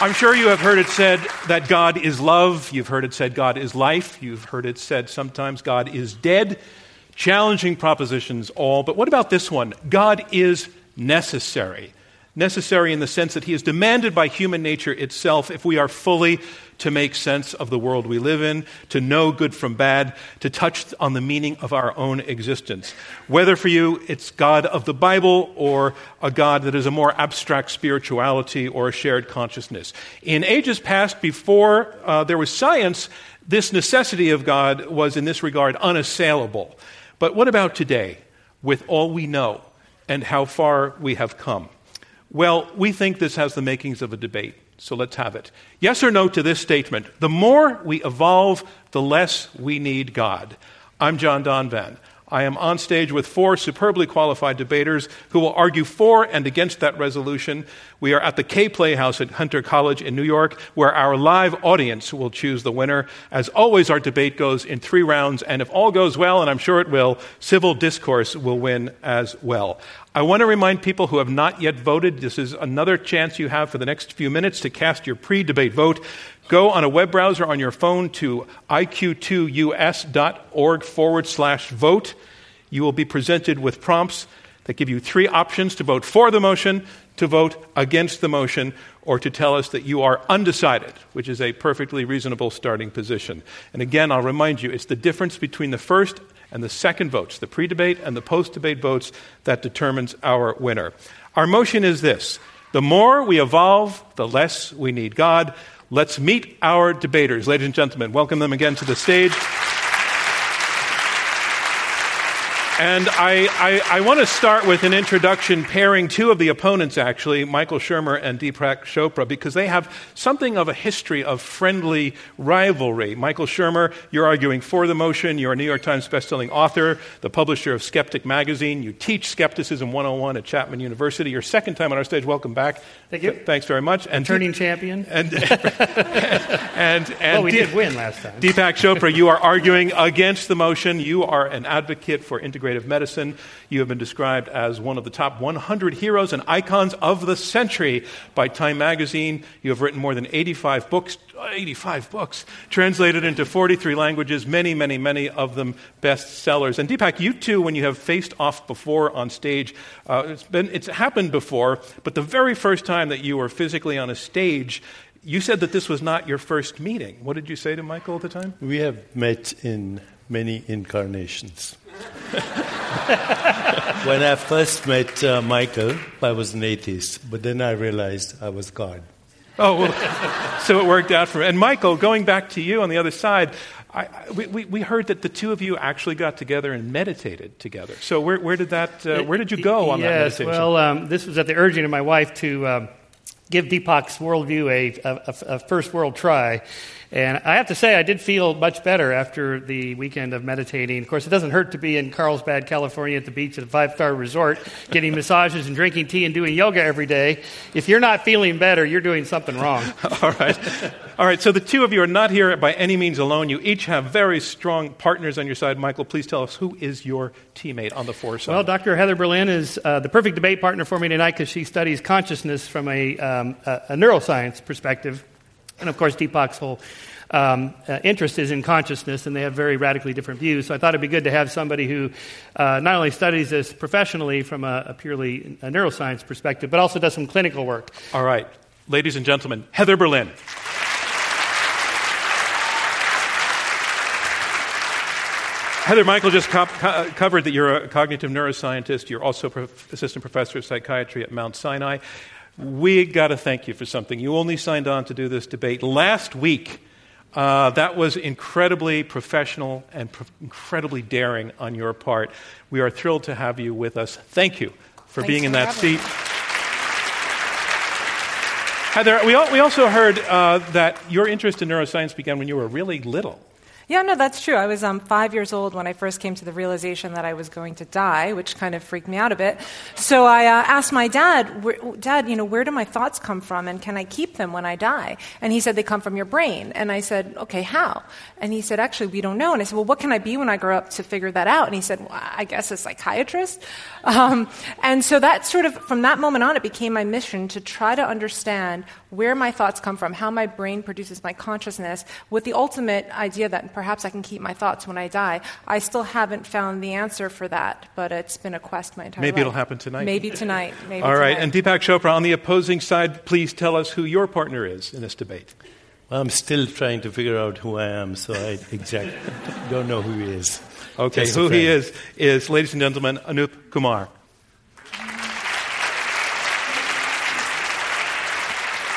I'm sure you have heard it said that God is love. You've heard it said God is life. You've heard it said sometimes God is dead. Challenging propositions, all. But what about this one? God is necessary. Necessary in the sense that He is demanded by human nature itself if we are fully to make sense of the world we live in, to know good from bad, to touch on the meaning of our own existence. Whether for you it's God of the Bible or a God that is a more abstract spirituality or a shared consciousness. In ages past, before uh, there was science, this necessity of God was in this regard unassailable. But what about today, with all we know and how far we have come? Well, we think this has the makings of a debate. So let's have it. Yes or no to this statement the more we evolve, the less we need God. I'm John Donvan. I am on stage with four superbly qualified debaters who will argue for and against that resolution. We are at the Kaye Playhouse at Hunter College in New York, where our live audience will choose the winner. As always, our debate goes in three rounds, and if all goes well, and I'm sure it will, civil discourse will win as well. I want to remind people who have not yet voted this is another chance you have for the next few minutes to cast your pre debate vote. Go on a web browser on your phone to iq2us.org forward slash vote. You will be presented with prompts that give you three options to vote for the motion, to vote against the motion, or to tell us that you are undecided, which is a perfectly reasonable starting position. And again, I'll remind you it's the difference between the first and the second votes, the pre debate and the post debate votes, that determines our winner. Our motion is this the more we evolve, the less we need God. Let's meet our debaters. Ladies and gentlemen, welcome them again to the stage. And I, I, I, want to start with an introduction pairing two of the opponents, actually, Michael Shermer and Deepak Chopra, because they have something of a history of friendly rivalry. Michael Shermer, you're arguing for the motion. You're a New York Times bestselling author, the publisher of Skeptic Magazine. You teach Skepticism 101 at Chapman University. Your second time on our stage. Welcome back. Thank you. Thanks very much. And Turning De- champion. And, and, and, well, we De- did win last time. Deepak Chopra, you are arguing against the motion. You are an advocate for integration integrative medicine. You have been described as one of the top 100 heroes and icons of the century by Time magazine. You have written more than 85 books, 85 books, translated into 43 languages, many, many, many of them bestsellers. And Deepak, you too, when you have faced off before on stage, uh, it's, been, it's happened before, but the very first time that you were physically on a stage, you said that this was not your first meeting. What did you say to Michael at the time? We have met in many incarnations. when I first met uh, Michael, I was an atheist, but then I realized I was God. Oh, well, so it worked out for me. And Michael, going back to you on the other side, I, we, we, we, heard that the two of you actually got together and meditated together. So where, where did that, uh, where did you go on yes, that meditation? well, um, this was at the urging of my wife to um, give Deepak's worldview a, a, a first world try. And I have to say, I did feel much better after the weekend of meditating. Of course, it doesn't hurt to be in Carlsbad, California at the beach at a five star resort, getting massages and drinking tea and doing yoga every day. If you're not feeling better, you're doing something wrong. All right. All right. So the two of you are not here by any means alone. You each have very strong partners on your side. Michael, please tell us who is your teammate on the for side? Well, Dr. Heather Berlin is uh, the perfect debate partner for me tonight because she studies consciousness from a, um, a, a neuroscience perspective. And of course, Deepak's whole um, uh, interest is in consciousness, and they have very radically different views. So I thought it'd be good to have somebody who uh, not only studies this professionally from a, a purely a neuroscience perspective, but also does some clinical work. All right, ladies and gentlemen, Heather Berlin. Heather Michael just co- co- covered that you're a cognitive neuroscientist. You're also prof- assistant professor of psychiatry at Mount Sinai we got to thank you for something. You only signed on to do this debate last week. Uh, that was incredibly professional and pro- incredibly daring on your part. We are thrilled to have you with us. Thank you for Thanks being for in that seat. Me. Heather, we, al- we also heard uh, that your interest in neuroscience began when you were really little. Yeah, no, that's true. I was um, five years old when I first came to the realization that I was going to die, which kind of freaked me out a bit. So I uh, asked my dad, Dad, you know, where do my thoughts come from, and can I keep them when I die? And he said they come from your brain. And I said, Okay, how? And he said, Actually, we don't know. And I said, Well, what can I be when I grow up to figure that out? And he said, well, I guess a psychiatrist. Um, and so that sort of, from that moment on, it became my mission to try to understand where my thoughts come from, how my brain produces my consciousness, with the ultimate idea that perhaps I can keep my thoughts when I die. I still haven't found the answer for that, but it's been a quest my entire life. Maybe life. it'll happen tonight. Maybe tonight. Maybe All right, tonight. and Deepak Chopra, on the opposing side, please tell us who your partner is in this debate. I'm still trying to figure out who I am, so I exactly don't know who he is. Okay, who he is is, ladies and gentlemen, Anoop Kumar.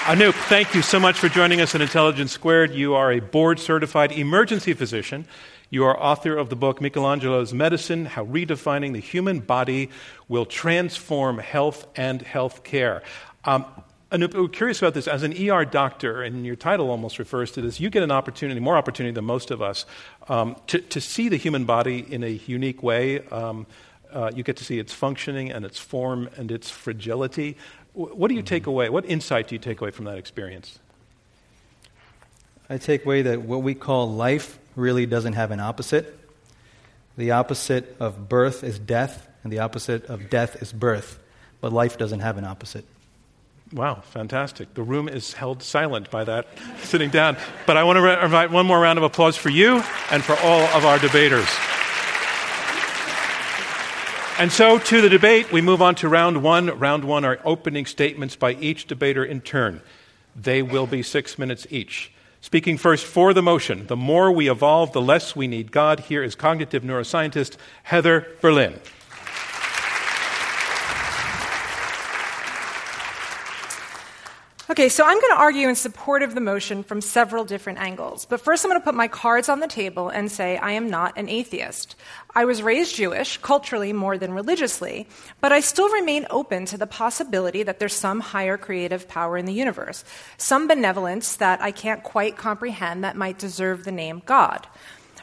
Anoop, thank you so much for joining us in Intelligence Squared. You are a board certified emergency physician. You are author of the book Michelangelo's Medicine How Redefining the Human Body Will Transform Health and Health Care. Um, Anoop, we're curious about this. As an ER doctor, and your title almost refers to this, you get an opportunity, more opportunity than most of us, um, to, to see the human body in a unique way. Um, uh, you get to see its functioning and its form and its fragility. W- What do you take away? What insight do you take away from that experience? I take away that what we call life really doesn't have an opposite. The opposite of birth is death, and the opposite of death is birth. But life doesn't have an opposite. Wow, fantastic. The room is held silent by that sitting down. But I want to re- invite one more round of applause for you and for all of our debaters. And so to the debate, we move on to round one. Round one are opening statements by each debater in turn. They will be six minutes each. Speaking first for the motion, the more we evolve, the less we need God. Here is cognitive neuroscientist Heather Berlin. Okay, so I'm going to argue in support of the motion from several different angles. But first, I'm going to put my cards on the table and say I am not an atheist. I was raised Jewish, culturally more than religiously, but I still remain open to the possibility that there's some higher creative power in the universe, some benevolence that I can't quite comprehend that might deserve the name God.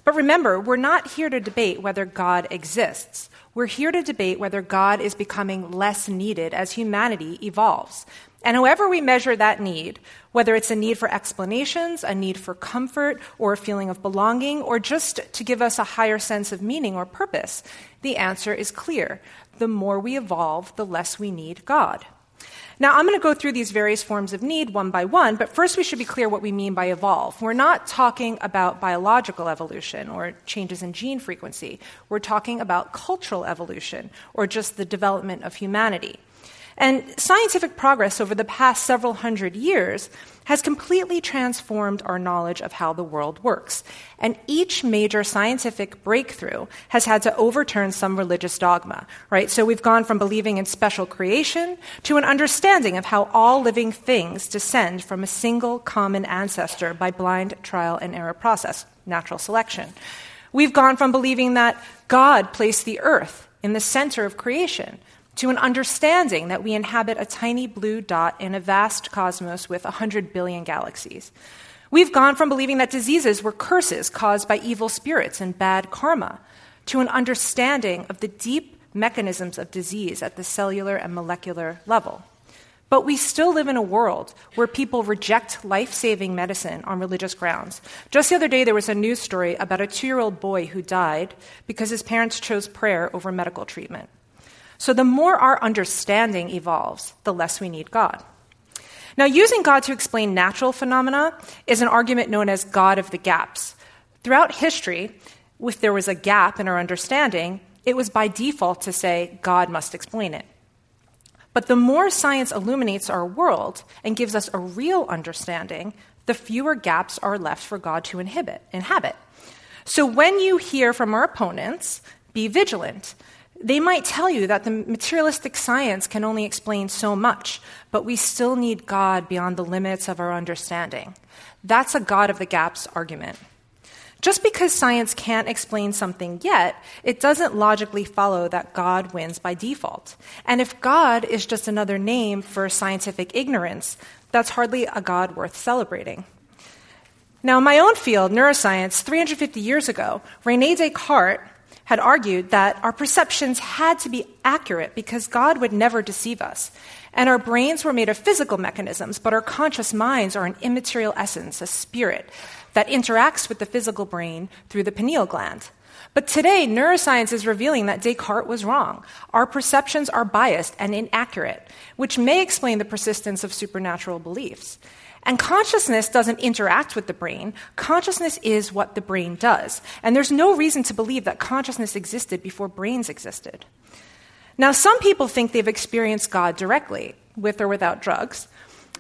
But remember, we're not here to debate whether God exists. We're here to debate whether God is becoming less needed as humanity evolves. And however we measure that need, whether it's a need for explanations, a need for comfort, or a feeling of belonging, or just to give us a higher sense of meaning or purpose, the answer is clear. The more we evolve, the less we need God. Now, I'm going to go through these various forms of need one by one, but first we should be clear what we mean by evolve. We're not talking about biological evolution or changes in gene frequency. We're talking about cultural evolution or just the development of humanity. And scientific progress over the past several hundred years has completely transformed our knowledge of how the world works. And each major scientific breakthrough has had to overturn some religious dogma, right? So we've gone from believing in special creation to an understanding of how all living things descend from a single common ancestor by blind trial and error process, natural selection. We've gone from believing that God placed the earth in the center of creation to an understanding that we inhabit a tiny blue dot in a vast cosmos with 100 billion galaxies. We've gone from believing that diseases were curses caused by evil spirits and bad karma to an understanding of the deep mechanisms of disease at the cellular and molecular level. But we still live in a world where people reject life saving medicine on religious grounds. Just the other day, there was a news story about a two year old boy who died because his parents chose prayer over medical treatment. So the more our understanding evolves, the less we need God. Now, using God to explain natural phenomena is an argument known as God of the gaps. Throughout history, if there was a gap in our understanding, it was by default to say God must explain it. But the more science illuminates our world and gives us a real understanding, the fewer gaps are left for God to inhibit, inhabit. So when you hear from our opponents, be vigilant. They might tell you that the materialistic science can only explain so much, but we still need God beyond the limits of our understanding. That's a God of the gaps argument. Just because science can't explain something yet, it doesn't logically follow that God wins by default. And if God is just another name for scientific ignorance, that's hardly a God worth celebrating. Now, in my own field, neuroscience, 350 years ago, Rene Descartes had argued that our perceptions had to be accurate because God would never deceive us. And our brains were made of physical mechanisms, but our conscious minds are an immaterial essence, a spirit, that interacts with the physical brain through the pineal gland. But today, neuroscience is revealing that Descartes was wrong. Our perceptions are biased and inaccurate, which may explain the persistence of supernatural beliefs. And consciousness doesn't interact with the brain. Consciousness is what the brain does. And there's no reason to believe that consciousness existed before brains existed. Now, some people think they've experienced God directly, with or without drugs.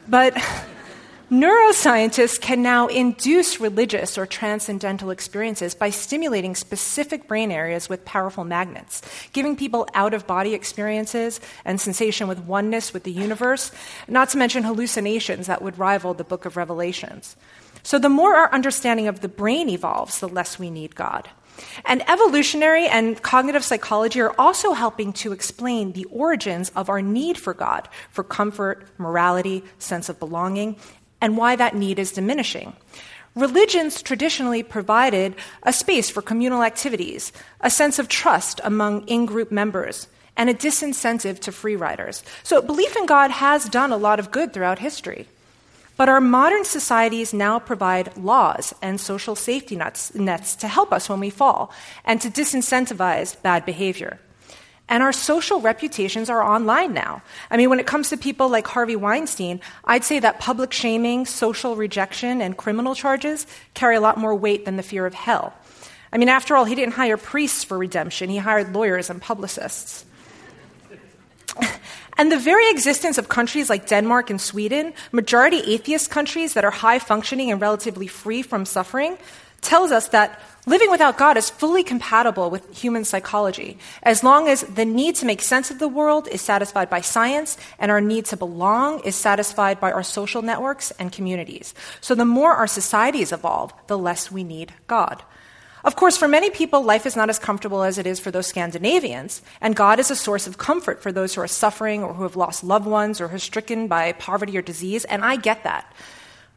But Neuroscientists can now induce religious or transcendental experiences by stimulating specific brain areas with powerful magnets, giving people out of body experiences and sensation with oneness with the universe, not to mention hallucinations that would rival the book of Revelations. So, the more our understanding of the brain evolves, the less we need God. And evolutionary and cognitive psychology are also helping to explain the origins of our need for God, for comfort, morality, sense of belonging, and why that need is diminishing. Religions traditionally provided a space for communal activities, a sense of trust among in group members, and a disincentive to free riders. So, belief in God has done a lot of good throughout history. But our modern societies now provide laws and social safety nets, nets to help us when we fall and to disincentivize bad behavior. And our social reputations are online now. I mean, when it comes to people like Harvey Weinstein, I'd say that public shaming, social rejection, and criminal charges carry a lot more weight than the fear of hell. I mean, after all, he didn't hire priests for redemption, he hired lawyers and publicists. and the very existence of countries like Denmark and Sweden, majority atheist countries that are high functioning and relatively free from suffering, tells us that living without God is fully compatible with human psychology, as long as the need to make sense of the world is satisfied by science and our need to belong is satisfied by our social networks and communities. So the more our societies evolve, the less we need God. Of course, for many people, life is not as comfortable as it is for those Scandinavians, and God is a source of comfort for those who are suffering or who have lost loved ones or who are stricken by poverty or disease, and I get that.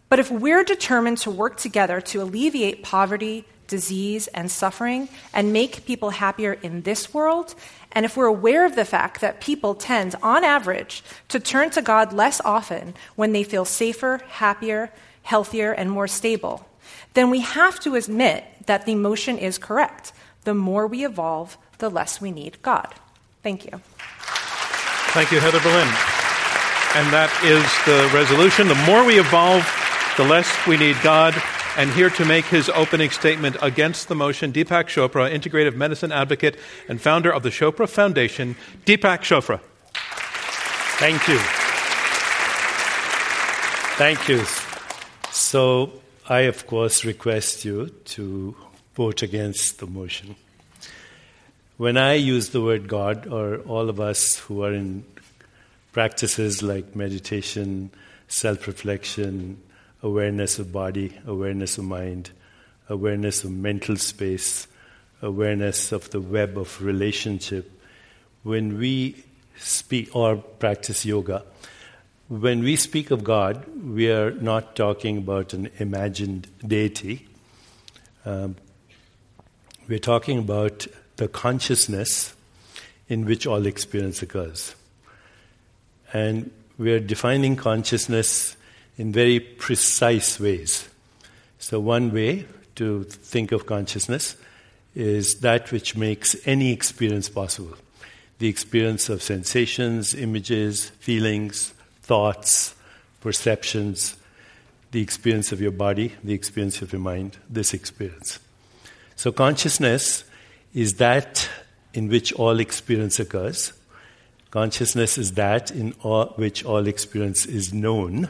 But if we're determined to work together to alleviate poverty, disease, and suffering and make people happier in this world, and if we're aware of the fact that people tend, on average, to turn to God less often when they feel safer, happier, healthier, and more stable, then we have to admit that the motion is correct. The more we evolve, the less we need God. Thank you. Thank you, Heather Berlin. And that is the resolution. The more we evolve, the less we need God. And here to make his opening statement against the motion, Deepak Chopra, integrative medicine advocate and founder of the Chopra Foundation. Deepak Chopra. Thank you. Thank you. So, I, of course, request you to vote against the motion. When I use the word God, or all of us who are in practices like meditation, self reflection, awareness of body, awareness of mind, awareness of mental space, awareness of the web of relationship. When we speak or practice yoga, when we speak of God, we are not talking about an imagined deity. Um, we're talking about the consciousness in which all experience occurs. And we're defining consciousness in very precise ways. So, one way to think of consciousness is that which makes any experience possible the experience of sensations, images, feelings, thoughts, perceptions, the experience of your body, the experience of your mind, this experience. So, consciousness is that in which all experience occurs. Consciousness is that in all, which all experience is known.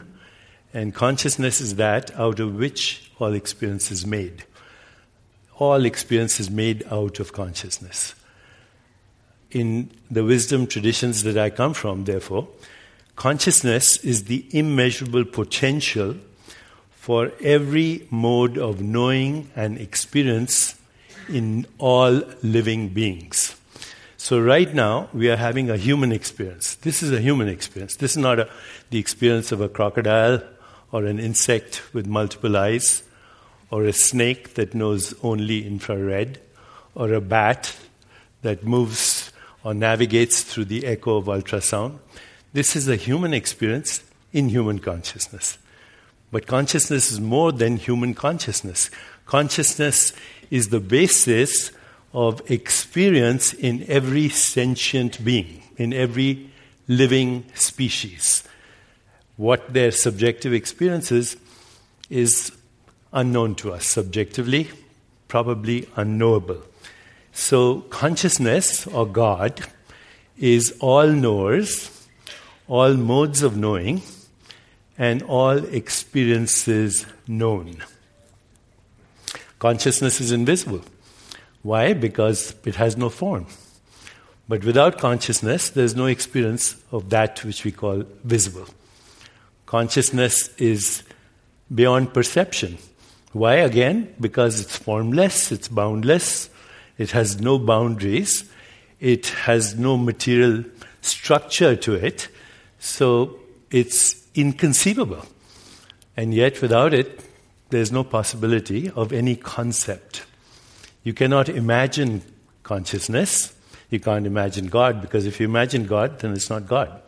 And consciousness is that out of which all experience is made. All experience is made out of consciousness. In the wisdom traditions that I come from, therefore, consciousness is the immeasurable potential for every mode of knowing and experience in all living beings. So, right now, we are having a human experience. This is a human experience. This is not a, the experience of a crocodile or an insect with multiple eyes or a snake that knows only infrared, or a bat that moves or navigates through the echo of ultrasound. This is a human experience in human consciousness. But consciousness is more than human consciousness. Consciousness is the basis of experience in every sentient being, in every living species. What their subjective experience is, is unknown to us subjectively, probably unknowable. So, consciousness or God is all knowers, all modes of knowing, and all experiences known. Consciousness is invisible. Why? Because it has no form. But without consciousness, there's no experience of that which we call visible. Consciousness is beyond perception. Why? Again, because it's formless, it's boundless, it has no boundaries, it has no material structure to it, so it's inconceivable. And yet, without it, there's no possibility of any concept. You cannot imagine consciousness. You can't imagine God because if you imagine God, then it's not God.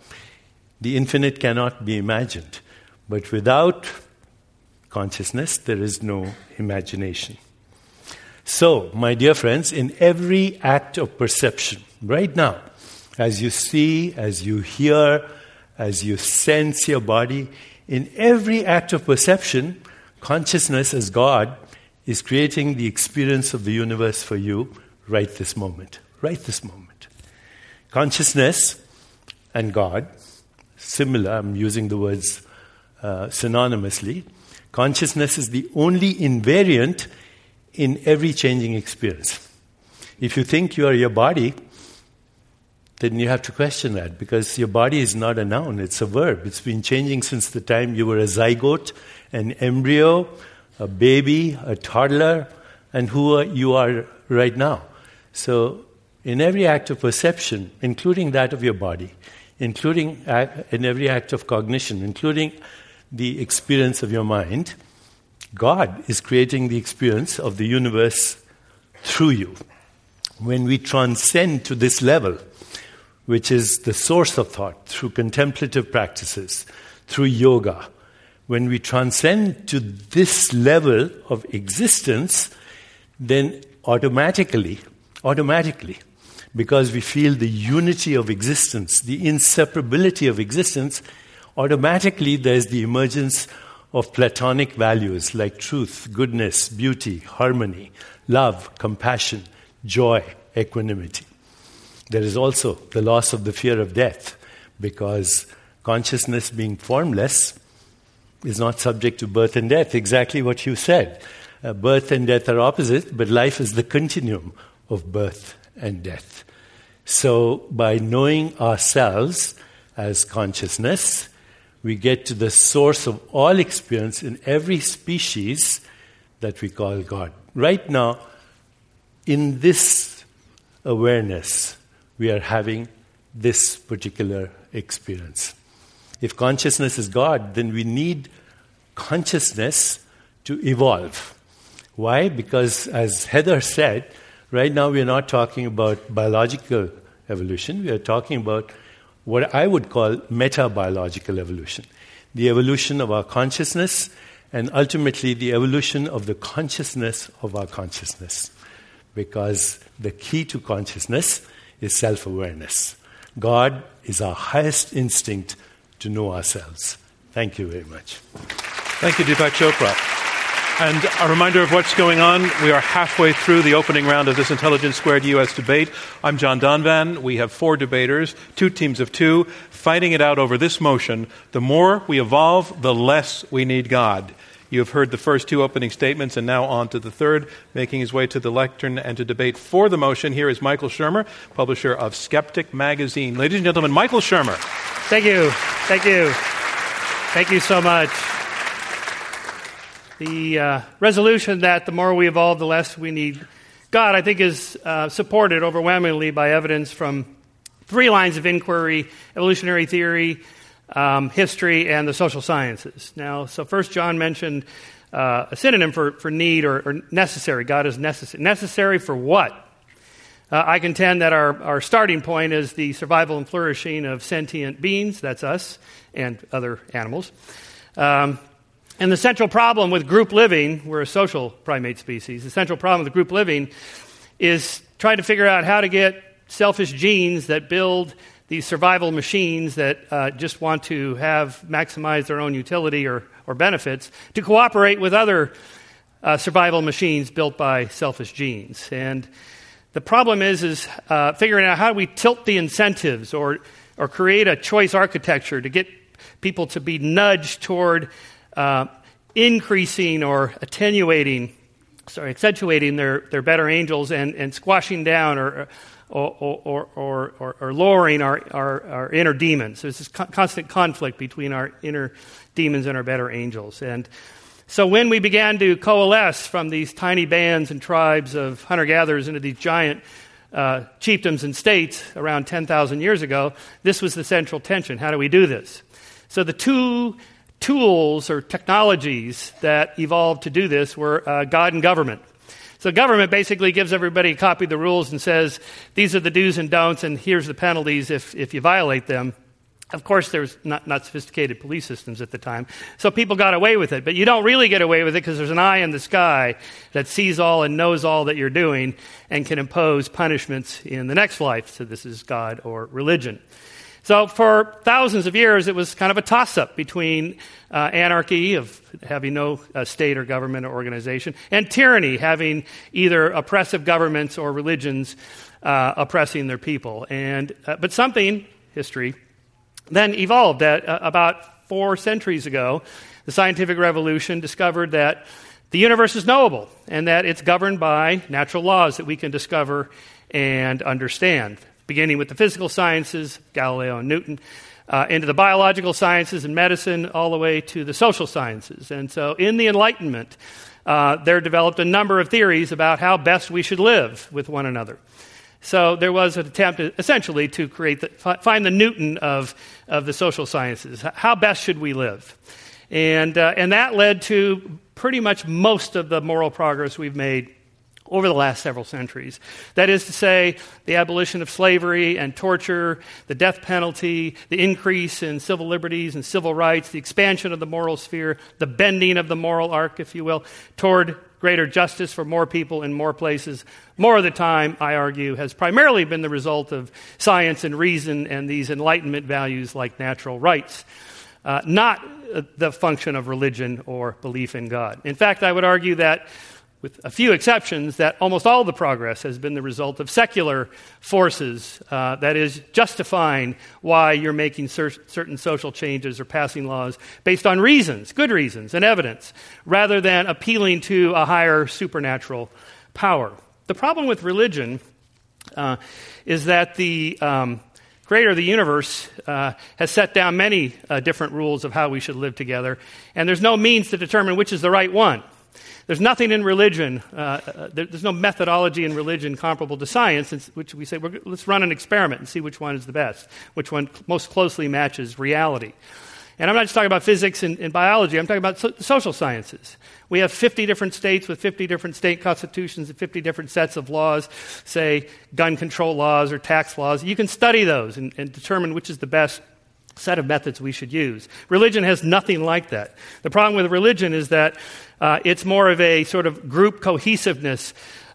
The infinite cannot be imagined. But without consciousness, there is no imagination. So, my dear friends, in every act of perception, right now, as you see, as you hear, as you sense your body, in every act of perception, consciousness as God is creating the experience of the universe for you right this moment. Right this moment. Consciousness and God, similar, I'm using the words uh, synonymously. Consciousness is the only invariant in every changing experience. If you think you are your body, then you have to question that because your body is not a noun, it's a verb. It's been changing since the time you were a zygote, an embryo, a baby, a toddler, and who you are right now. So, in every act of perception, including that of your body, including in every act of cognition, including the experience of your mind, God is creating the experience of the universe through you. When we transcend to this level, which is the source of thought through contemplative practices, through yoga, when we transcend to this level of existence, then automatically, automatically, because we feel the unity of existence, the inseparability of existence, automatically there's the emergence of Platonic values like truth, goodness, beauty, harmony, love, compassion, joy, equanimity. There is also the loss of the fear of death because consciousness being formless is not subject to birth and death. Exactly what you said. Uh, birth and death are opposite, but life is the continuum of birth and death. So, by knowing ourselves as consciousness, we get to the source of all experience in every species that we call God. Right now, in this awareness, we are having this particular experience. If consciousness is God, then we need consciousness to evolve. Why? Because, as Heather said, right now we are not talking about biological evolution, we are talking about what I would call metabiological evolution the evolution of our consciousness and ultimately the evolution of the consciousness of our consciousness. Because the key to consciousness is self awareness. God is our highest instinct to know ourselves. Thank you very much. Thank you, Deepak Chopra. And a reminder of what's going on. We are halfway through the opening round of this Intelligence Squared US debate. I'm John Donvan. We have four debaters, two teams of two, fighting it out over this motion the more we evolve, the less we need God. You have heard the first two opening statements, and now on to the third. Making his way to the lectern and to debate for the motion, here is Michael Shermer, publisher of Skeptic Magazine. Ladies and gentlemen, Michael Shermer. Thank you. Thank you. Thank you so much. The uh, resolution that the more we evolve, the less we need God, I think, is uh, supported overwhelmingly by evidence from three lines of inquiry evolutionary theory, um, history, and the social sciences. Now, so first, John mentioned uh, a synonym for, for need or, or necessary. God is necessary. Necessary for what? Uh, I contend that our, our starting point is the survival and flourishing of sentient beings, that's us, and other animals. Um, and the central problem with group living, we're a social primate species, the central problem with group living is trying to figure out how to get selfish genes that build these survival machines that uh, just want to have maximize their own utility or, or benefits to cooperate with other uh, survival machines built by selfish genes. And the problem is, is uh, figuring out how do we tilt the incentives or, or create a choice architecture to get people to be nudged toward uh, increasing or attenuating, sorry, accentuating their, their better angels and, and squashing down or, or, or, or, or, lowering our, our, our, inner demons. There's this constant conflict between our inner demons and our better angels. And so when we began to coalesce from these tiny bands and tribes of hunter gatherers into these giant uh, chiefdoms and states around 10,000 years ago, this was the central tension. How do we do this? So the two tools or technologies that evolved to do this were uh, God and government. So government basically gives everybody a copy of the rules and says, these are the do's and don'ts, and here's the penalties if, if you violate them. Of course, there was not, not sophisticated police systems at the time, so people got away with it. But you don't really get away with it because there's an eye in the sky that sees all and knows all that you're doing and can impose punishments in the next life. So this is God or religion. So for thousands of years, it was kind of a toss up between uh, anarchy, of having no uh, state or government or organization, and tyranny, having either oppressive governments or religions uh, oppressing their people. And, uh, but something, history, then evolved that uh, about four centuries ago, the scientific revolution discovered that the universe is knowable and that it's governed by natural laws that we can discover and understand, beginning with the physical sciences, Galileo and Newton, uh, into the biological sciences and medicine, all the way to the social sciences. And so, in the Enlightenment, uh, there developed a number of theories about how best we should live with one another. So there was an attempt, essentially, to create the, find the Newton of, of the social sciences. How best should we live? And, uh, and that led to pretty much most of the moral progress we've made over the last several centuries. That is to say, the abolition of slavery and torture, the death penalty, the increase in civil liberties and civil rights, the expansion of the moral sphere, the bending of the moral arc, if you will, toward greater justice for more people in more places, more of the time, I argue, has primarily been the result of science and reason and these Enlightenment values like natural rights, uh, not uh, the function of religion or belief in God. In fact, I would argue that with a few exceptions, that almost all the progress has been the result of secular forces, uh, that is, justifying why you're making cer- certain social changes or passing laws based on reasons, good reasons, and evidence, rather than appealing to a higher supernatural power. The problem with religion uh, is that the um, creator of the universe uh, has set down many uh, different rules of how we should live together, and there's no means to determine which is the right one. There's nothing in religion, uh, uh there's no methodology in religion comparable to science, which we say, let's run an experiment and see which one is the best, which one most closely matches reality. And I'm not just talking about physics and, and biology, I'm talking about so- social sciences. We have 50 different states with 50 different state constitutions and 50 different sets of laws, say gun control laws or tax laws. You can study those and, and determine which is the best set of methods we should use. Religion has nothing like that. The problem with religion is that uh, it's more of a sort of group cohesiveness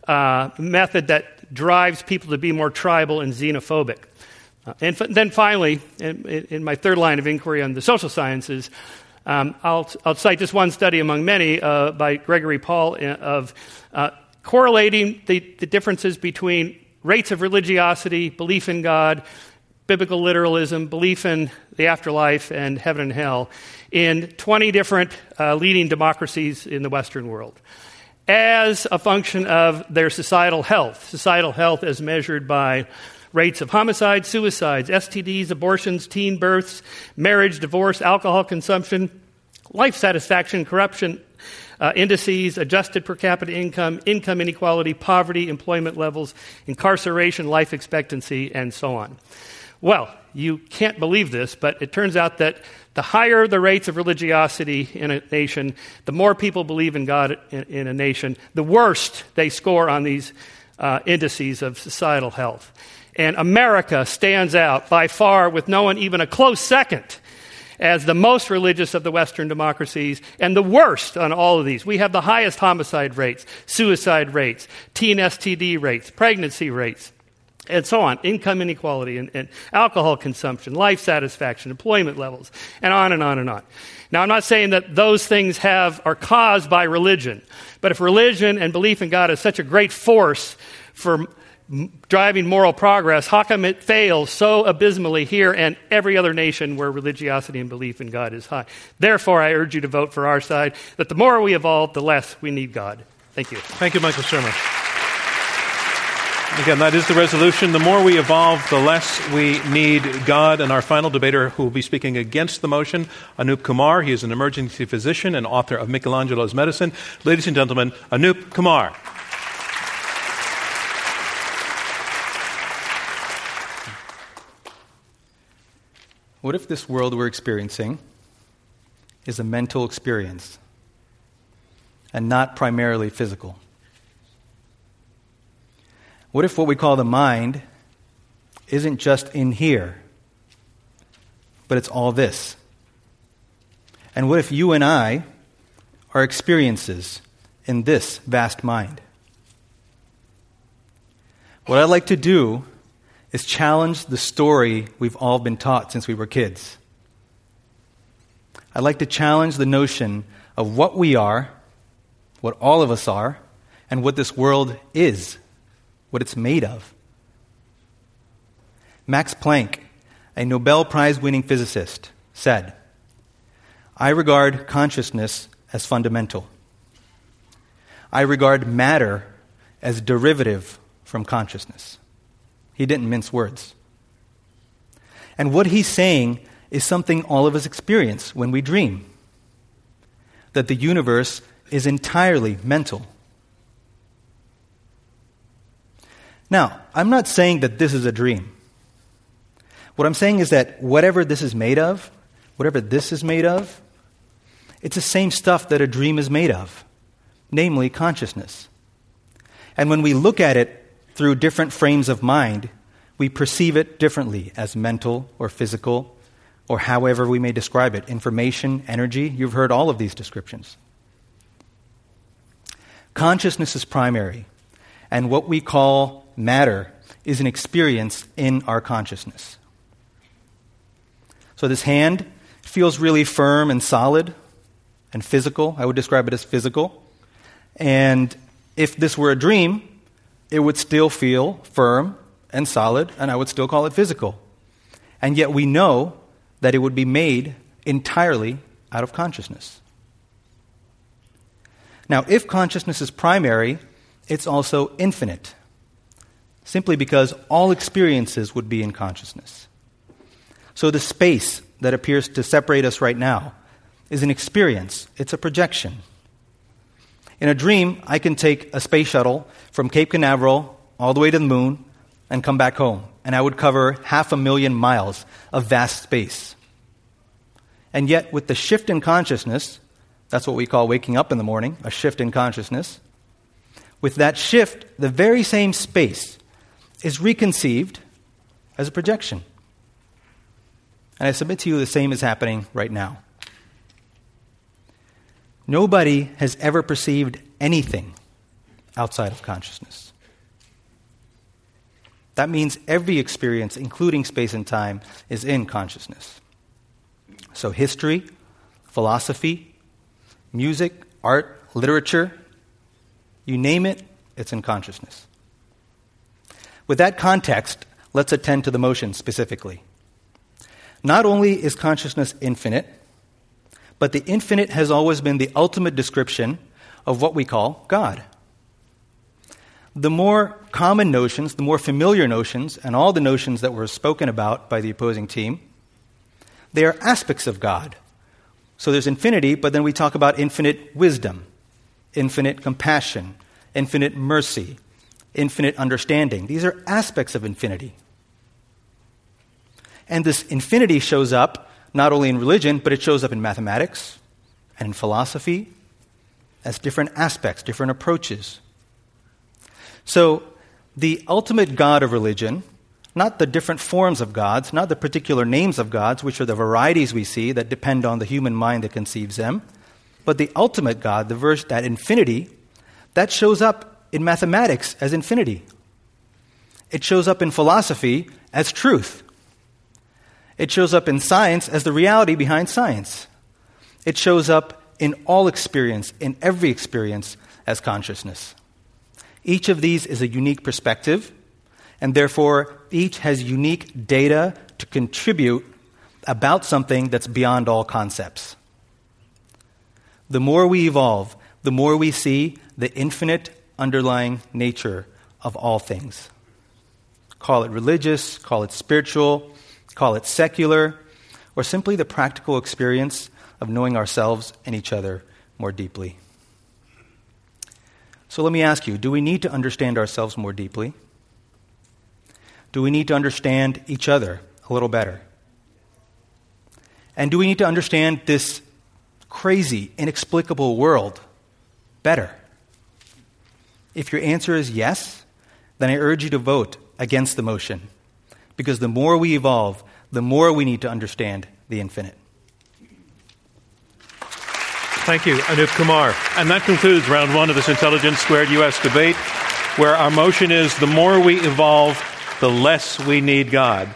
uh, method that drives people to be more tribal and xenophobic. Uh, and f- then finally, in, in, my third line of inquiry on the social sciences, um, I'll, I'll, cite just one study among many uh, by Gregory Paul uh, of uh, correlating the, the differences between rates of religiosity, belief in God, biblical literalism, belief in the afterlife, and heaven and hell in 20 different uh, leading democracies in the Western world as a function of their societal health. Societal health as measured by rates of homicide, suicides, STDs, abortions, teen births, marriage, divorce, alcohol consumption, life satisfaction, corruption, uh, indices, adjusted per capita income, income inequality, poverty, employment levels, incarceration, life expectancy, and so on. Well, you can't believe this, but it turns out that The higher the rates of religiosity in a nation, the more people believe in God in, in a nation, the worst they score on these uh, indices of societal health. And America stands out by far with no one even a close second as the most religious of the Western democracies and the worst on all of these. We have the highest homicide rates, suicide rates, teen STD rates, pregnancy rates, and so on, income inequality and, and, alcohol consumption, life satisfaction, employment levels, and on and on and on. Now, I'm not saying that those things have, are caused by religion, but if religion and belief in God is such a great force for driving moral progress, how come it fails so abysmally here and every other nation where religiosity and belief in God is high? Therefore, I urge you to vote for our side, that the more we evolve, the less we need God. Thank you. Thank you, Michael Shermer. Again, that is the resolution. The more we evolve, the less we need God. And our final debater who will be speaking against the motion, Anoop Kumar. He is an emergency physician and author of Michelangelo's Medicine. Ladies and gentlemen, Anoop Kumar. What if this world we're experiencing is a mental experience and not primarily physical? What if what we call the mind isn't just in here, but it's all this? And what if you and I are experiences in this vast mind? What I'd like to do is challenge the story we've all been taught since we were kids. I'd like to challenge the notion of what we are, what all of us are, and what this world is, what it's made of. Max Planck, a Nobel Prize winning physicist, said, I regard consciousness as fundamental. I regard matter as derivative from consciousness. He didn't mince words. And what he's saying is something all of us experience when we dream that the universe is entirely mental. Now, I'm not saying that this is a dream. What I'm saying is that whatever this is made of, whatever this is made of, it's the same stuff that a dream is made of, namely consciousness. And when we look at it through different frames of mind, we perceive it differently as mental or physical, or however we may describe it information, energy. You've heard all of these descriptions. Consciousness is primary, and what we call matter is an experience in our consciousness. So, this hand feels really firm and solid and physical. I would describe it as physical. And if this were a dream, it would still feel firm and solid, and I would still call it physical. And yet we know that it would be made entirely out of consciousness. Now, if consciousness is primary, it's also infinite, simply because all experiences would be in consciousness. So the space that appears to separate us right now is an experience, it's a projection. In a dream, I can take a space shuttle from Cape Canaveral all the way to the moon and come back home, and I would cover half a million miles of vast space. And yet, with the shift in consciousness, that's what we call waking up in the morning, a shift in consciousness. With that shift, the very same space is reconceived as a projection. And I submit to you the same is happening right now. Nobody has ever perceived anything outside of consciousness. That means every experience, including space and time, is in consciousness. So, history, philosophy, music, art, literature, you name it, it's in consciousness. With that context, let's attend to the motion specifically. Not only is consciousness infinite, but the infinite has always been the ultimate description of what we call God. The more common notions, the more familiar notions, and all the notions that were spoken about by the opposing team, they are aspects of God. So there's infinity, but then we talk about infinite wisdom, infinite compassion, infinite mercy, infinite understanding. These are aspects of infinity. And this infinity shows up not only in religion, but it shows up in mathematics and in philosophy as different aspects, different approaches. So, the ultimate God of religion, not the different forms of gods, not the particular names of gods, which are the varieties we see that depend on the human mind that conceives them, but the ultimate God, the verse, that infinity, that shows up in mathematics as infinity. It shows up in philosophy as truth. It shows up in science as the reality behind science. It shows up in all experience, in every experience, as consciousness. Each of these is a unique perspective, and therefore each has unique data to contribute about something that's beyond all concepts. The more we evolve, the more we see the infinite underlying nature of all things. Call it religious, call it spiritual, call it secular, or simply the practical experience of knowing ourselves and each other more deeply. So let me ask you do we need to understand ourselves more deeply? Do we need to understand each other a little better? And do we need to understand this crazy, inexplicable world better? If your answer is yes, then I urge you to vote against the motion. Because the more we evolve, the more we need to understand the infinite. Thank you, Anoop Kumar. And that concludes round one of this Intelligence Squared US debate, where our motion is the more we evolve, the less we need God.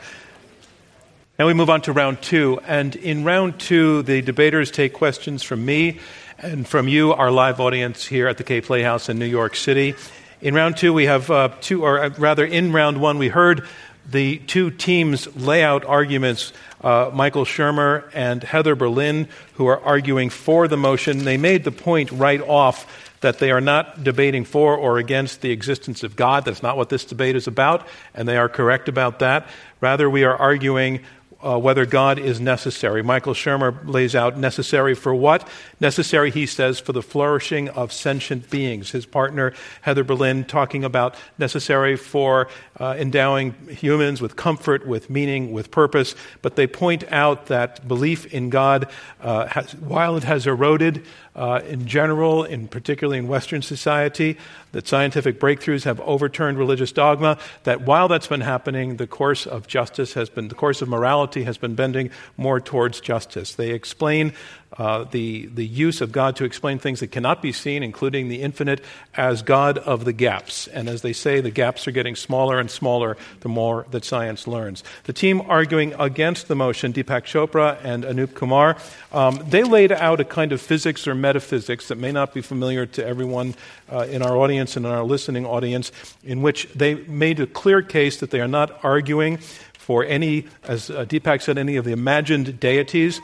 Now we move on to round two. And in round two, the debaters take questions from me and from you, our live audience here at the Kaye Playhouse in New York City. In round two, we have uh, two, or uh, rather, in round one, we heard the two teams lay out arguments uh, Michael Shermer and Heather Berlin, who are arguing for the motion. They made the point right off that they are not debating for or against the existence of God. That's not what this debate is about, and they are correct about that. Rather, we are arguing uh, whether God is necessary. Michael Shermer lays out necessary for what? Necessary, he says, for the flourishing of sentient beings. His partner, Heather Berlin, talking about necessary for uh, endowing humans with comfort, with meaning, with purpose. But they point out that belief in God, uh, has, while it has eroded, uh, in general, in particularly in Western society, that scientific breakthroughs have overturned religious dogma. That while that's been happening, the course of justice has been, the course of morality has been bending more towards justice. They explain uh, the, the use of God to explain things that cannot be seen, including the infinite, as God of the gaps. And as they say, the gaps are getting smaller and smaller the more that science learns. The team arguing against the motion, Deepak Chopra and Anoop Kumar, um, they laid out a kind of physics or metaphysics that may not be familiar to everyone uh, in our audience and in our listening audience, in which they made a clear case that they are not arguing for any, as uh, Deepak said, any of the imagined deities.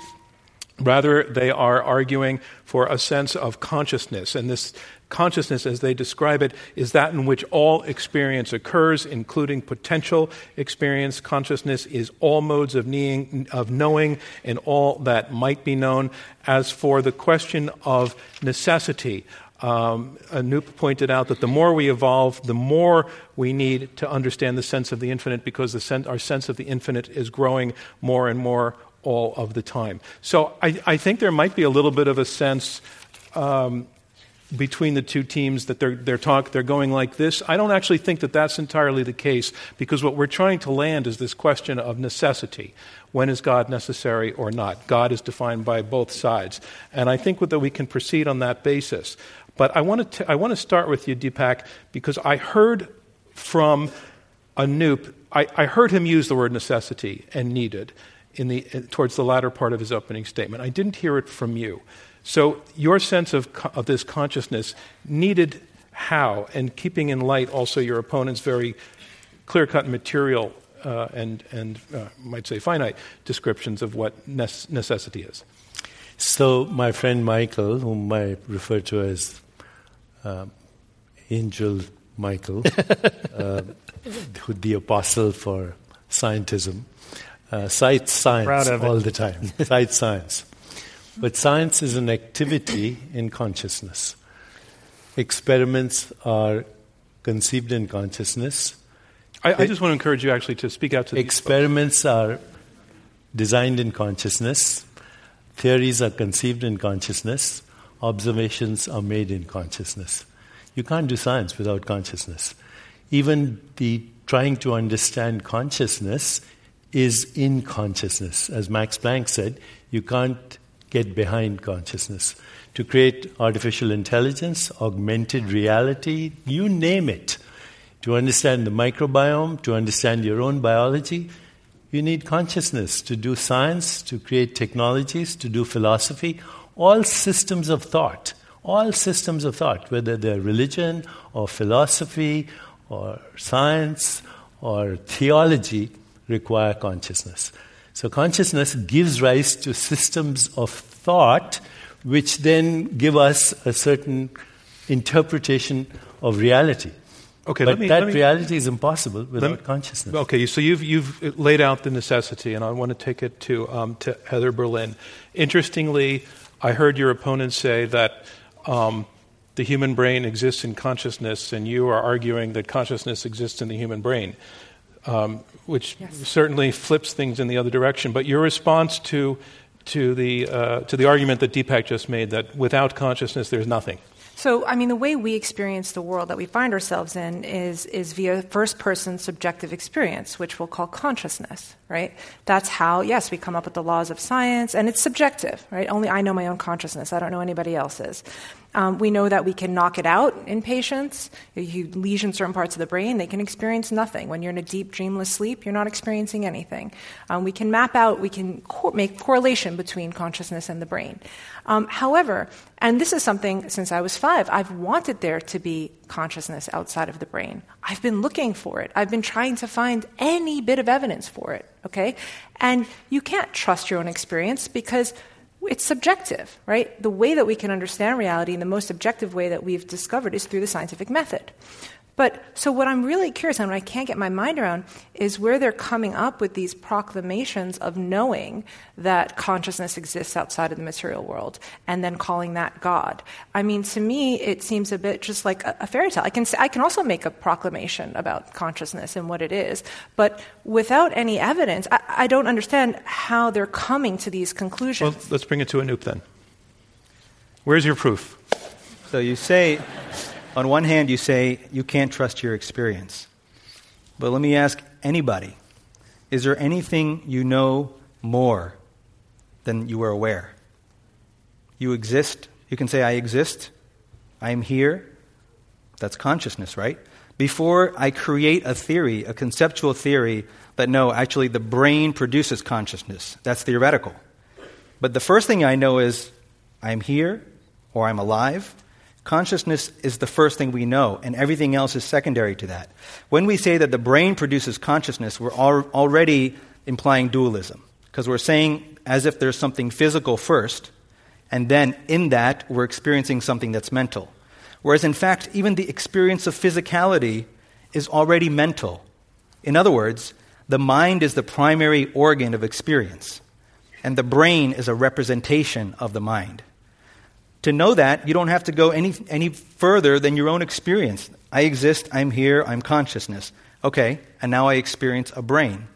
Rather, they are arguing for a sense of consciousness. And this consciousness, as they describe it, is that in which all experience occurs, including potential experience. Consciousness is all modes of, of knowing and all that might be known. As for the question of necessity, um, Anoop pointed out that the more we evolve, the more we need to understand the sense of the infinite because sen- our sense of the infinite is growing more and more all of the time. So I, I think there might be a little bit of a sense um, between the two teams that they're, they're, talk, they're going like this. I don't actually think that that's entirely the case because what we're trying to land is this question of necessity. When is God necessary or not? God is defined by both sides. And I think that we can proceed on that basis. But I want to, I want to start with you, Deepak, because I heard from Anoop, I, I heard him use the word necessity and needed in the, towards the latter part of his opening statement. I didn't hear it from you. So, your sense of, of this consciousness needed how, and keeping in light also your opponent's very clear cut material uh, and, and uh, might say finite descriptions of what necessity is. So, my friend Michael, whom I refer to as uh, Angel Michael, uh, the apostle for scientism, uh, cites science all the time, cites science. But science is an activity in consciousness. Experiments are conceived in consciousness. I, I just want to encourage you actually to speak out to the experiments are designed in consciousness, theories are conceived in consciousness, observations are made in consciousness. You can't do science without consciousness. Even the trying to understand consciousness is in consciousness. As Max Planck said, you can't get behind consciousness. To create artificial intelligence, augmented reality, you name it, to understand the microbiome, to understand your own biology, you need consciousness to do science, to create technologies, to do philosophy, all systems of thought, all systems of thought, whether they're religion or philosophy or science or theology, require consciousness. So, consciousness gives rise to systems of thought which then give us a certain interpretation of reality. Okay, but let me, that me, reality is impossible without me, consciousness. Okay, so you've, you've laid out the necessity, and I want to take it to, um, to Heather Berlin. Interestingly, I heard your opponent say that um, the human brain exists in consciousness, and you are arguing that consciousness exists in the human brain, um, which yes. certainly flips things in the other direction. But your response to, to, the, uh, to the argument that Deepak just made that without consciousness there's nothing. So, I mean, the way we experience the world that we find ourselves in is, is via first person subjective experience, which we'll call consciousness, right? That's how, yes, we come up with the laws of science, and it's subjective, right? Only I know my own consciousness, I don't know anybody else's. Um, we know that we can knock it out in patients. If you lesion certain parts of the brain, they can experience nothing. When you're in a deep, dreamless sleep, you're not experiencing anything. Um, we can map out, we can co- make correlation between consciousness and the brain. Um, however, and this is something since I was five, I've wanted there to be consciousness outside of the brain. I've been looking for it. I've been trying to find any bit of evidence for it, okay? And you can't trust your own experience because it's subjective, right? The way that we can understand reality in the most objective way that we've discovered is through the scientific method. But so what I'm really curious on, what I can't get my mind around, is where they're coming up with these proclamations of knowing that consciousness exists outside of the material world and then calling that God. I mean, to me, it seems a bit just like a, a fairy tale. I can I can also make a proclamation about consciousness and what it is, but without any evidence, I, I don't understand how they're coming to these conclusions. Well, let's bring it to Anoop then. Where's your proof? So you say on one hand, you say you can't trust your experience. But let me ask anybody is there anything you know more than you are aware? You exist. You can say, I exist. I am here. That's consciousness, right? Before I create a theory, a conceptual theory that no, actually the brain produces consciousness, that's theoretical. But the first thing I know is I'm here or I'm alive Consciousness is the first thing we know, and everything else is secondary to that. When we say that the brain produces consciousness, we're al- already implying dualism, because we're saying as if there's something physical first, and then in that we're experiencing something that's mental. Whereas in fact, even the experience of physicality is already mental. In other words, the mind is the primary organ of experience, and the brain is a representation of the mind. To know that, you don't have to go any, any further than your own experience. I exist, I'm here, I'm consciousness. Okay, and now I experience a brain.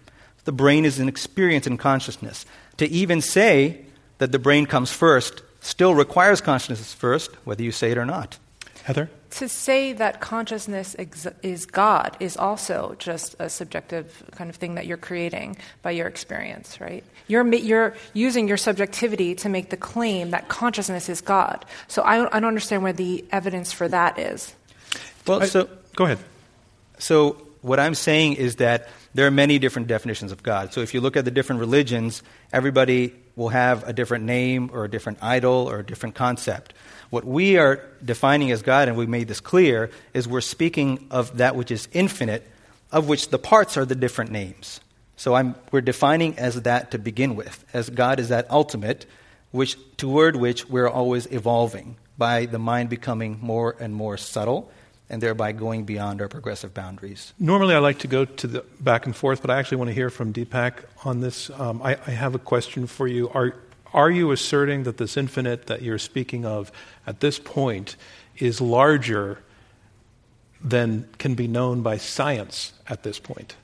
The brain is an experience in consciousness. To even say that the brain comes first still requires consciousness first, whether you say it or not. Heather? To say that consciousness ex- is God is also just a subjective kind of thing that you're creating by your experience, right? You're, you're using your subjectivity to make the claim that consciousness is God. So I don't, I don't understand where the evidence for that is. Well, I, so. Go ahead. So what I'm saying is that there are many different definitions of God. So if you look at the different religions, everybody will have a different name or a different idol or a different concept. What we are defining as God, and we made this clear, is we're speaking of that which is infinite, of which the parts are the different names. So I'm, we're defining as that to begin with, as God is that ultimate, which, toward which we're always evolving by the mind becoming more and more subtle and thereby going beyond our progressive boundaries. Normally, I like to go to the back and forth, but I actually want to hear from Deepak on this. Um, I, I, have a question for you. Are, are you asserting that this infinite that you're speaking of at this point is larger than can be known by science at this point?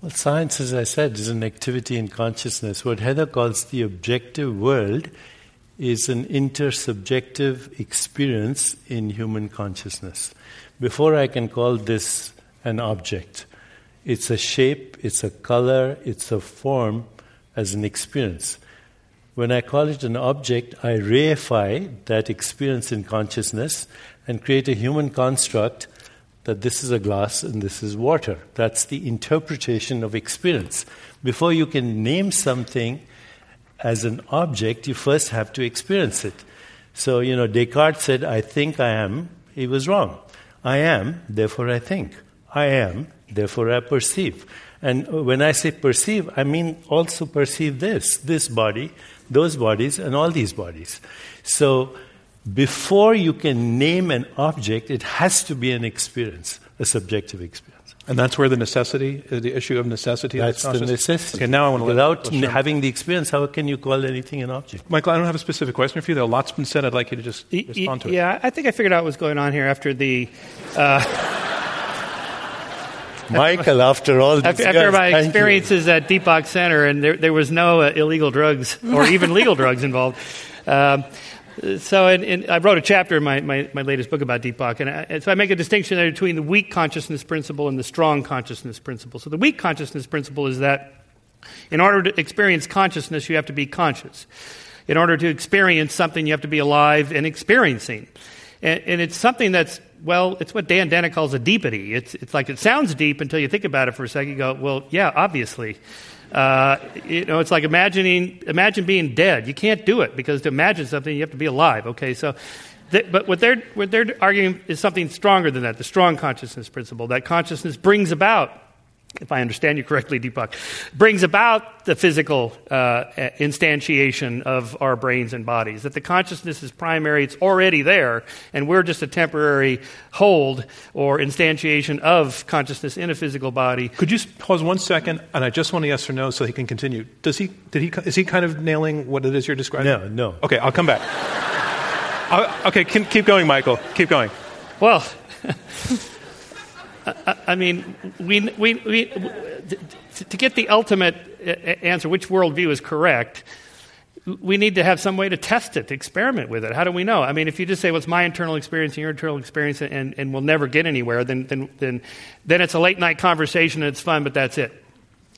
Well, science, as I said, is an activity in consciousness. What Heather calls the objective world is an intersubjective experience in human consciousness. Before I can call this an object, it's a shape, it's a color, it's a form as an experience. When I call it an object, I reify that experience in consciousness and create a human construct that this is a glass and this is water. That's the interpretation of experience. Before you can name something as an object, you first have to experience it. So, you know, Descartes said, I think I am. He was wrong. I am, therefore I think. I am, therefore I perceive. And when I say perceive, I mean also perceive this this body, those bodies, and all these bodies. So, before you can name an object, it has to be an experience, a subjective experience. And that's where the necessity, uh, the issue of necessity. That's the necessity. Okay, now I want to Without let, having the experience, how can you call anything an object? Michael, I don't have a specific question for you. There Though lots been said, I'd like you to just respond to it. Yeah, I think I figured out what's going on here after the. Uh, Michael, after all these after, after my experiences you. at Deepak Center, and there, there was no uh, illegal drugs or even legal drugs involved. Um, so, in, in, I wrote a chapter in my, my, my latest book about Deepak, and, I, so I make a distinction there between the weak consciousness principle and the strong consciousness principle. So, the weak consciousness principle is that in order to experience consciousness, you have to be conscious. In order to experience something, you have to be alive and experiencing. And, and it's something that's, well, it's what Dan Dennett calls a deepity. It's, it's like it sounds deep until you think about it for a second. You go, well, yeah, obviously. Uh, you know, it's like imagining, imagine being dead. You can't do it because to imagine something, you have to be alive. Okay, so, but what they're, what they're arguing is something stronger than that, the strong consciousness principle. That consciousness brings about if I understand you correctly, Deepak, brings about the physical uh, instantiation of our brains and bodies. That the consciousness is primary, it's already there, and we're just a temporary hold or instantiation of consciousness in a physical body. Could you pause one second, and I just want a yes or no so he can continue. Does he, did he, is he kind of nailing what it is you're describing? No, no. Okay, I'll come back. I'll, okay, keep going, Michael. Keep going. Well, I mean, we, we, we, to get the ultimate uh, uh, answer, which worldview is correct, we need to have some way to test it, to experiment with it. How do we know? I mean, if you just say, well, it's my internal experience and your internal experience, and, and we'll never get anywhere, then, then, then, then it's a late night conversation and it's fun, but that's it.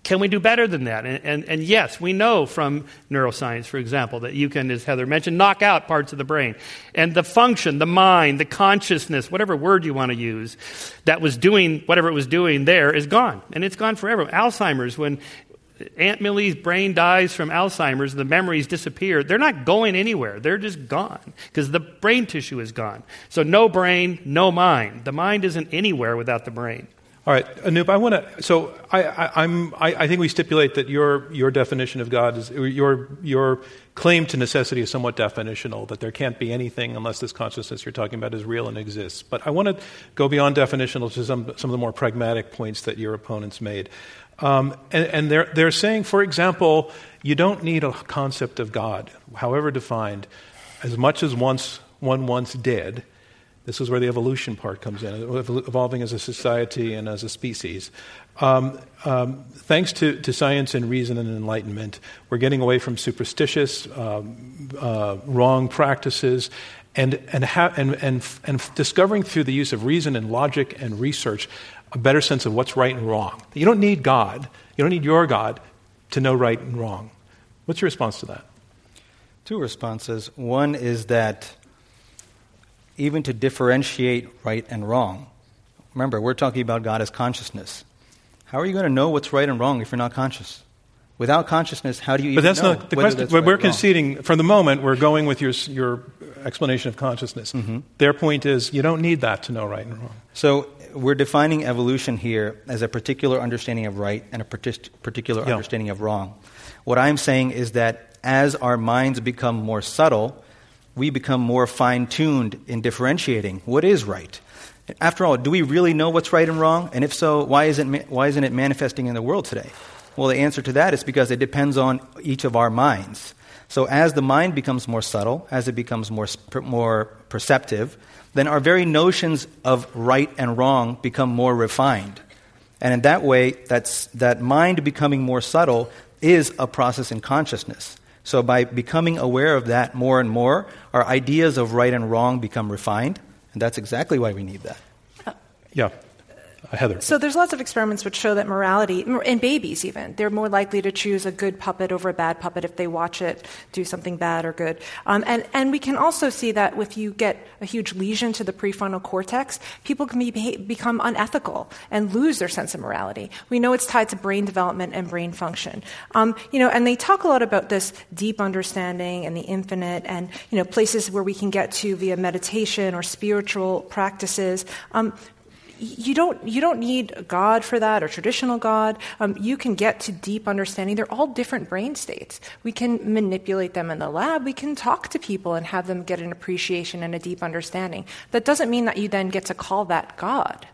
Can we do better than that? And, and, and, yes, we know from neuroscience, for example, that you can, as Heather mentioned, knock out parts of the brain. And the function, the mind, the consciousness, whatever word you want to use, that was doing whatever it was doing there is gone. And it's gone forever. Alzheimer's, when Aunt Millie's brain dies from Alzheimer's, the memories disappear. They're not going anywhere. They're just gone because the brain tissue is gone. So no brain, no mind. The mind isn't anywhere without the brain. All right, Anoop, I want to. So I, I, am I, I, think we stipulate that your your definition of God is your your claim to necessity is somewhat definitional. That there can't be anything unless this consciousness you're talking about is real and exists. But I want to go beyond definitional to some some of the more pragmatic points that your opponents made. Um, and, and they're they're saying, for example, you don't need a concept of God, however defined, as much as once one once did this is where the evolution part comes in, evolving as a society and as a species. Um, um, thanks to, to, science and reason and enlightenment, we're getting away from superstitious, um, uh, wrong practices, and, and, ha- and, and, and discovering through the use of reason and logic and research a better sense of what's right and wrong. You don't need God, you don't need your God to know right and wrong. What's your response to that? Two responses. One is that even to differentiate right and wrong. Remember, we're talking about God as consciousness. How are you going to know what's right and wrong if you're not conscious? Without consciousness, how do you? But that's not the question. Right we're conceding from the moment. We're going with your your explanation of consciousness. Mm-hmm. Their point is you don't need that to know right and wrong. So we're defining evolution here as a particular understanding of right and a particular yeah. understanding of wrong. What I'm saying is that as our minds become more subtle, we become more fine tuned in differentiating what is right. After all, do we really know what's right and wrong? And if so, why isn't, why isn't it manifesting in the world today? Well, the answer to that is because it depends on each of our minds. So, as the mind becomes more subtle, as it becomes more, more perceptive, then our very notions of right and wrong become more refined. And in that way, that's, that mind becoming more subtle is a process in consciousness. So by becoming aware of that more and more, our ideas of right and wrong become refined. And that's exactly why we need that. Yeah. Uh, Heather. So there's lots of experiments which show that morality, in babies even, they're more likely to choose a good puppet over a bad puppet if they watch it do something bad or good. Um, and, and we can also see that if you get a huge lesion to the prefrontal cortex, people can be, become unethical and lose their sense of morality. We know it's tied to brain development and brain function. Um, you know, and they talk a lot about this deep understanding and the infinite and, you know, places where we can get to via meditation or spiritual practices. Um, you don't, you don't need God for that or traditional God. Um, you can get to deep understanding. They're all different brain states. We can manipulate them in the lab. We can talk to people and have them get an appreciation and a deep understanding. That doesn't mean that you then get to call that God.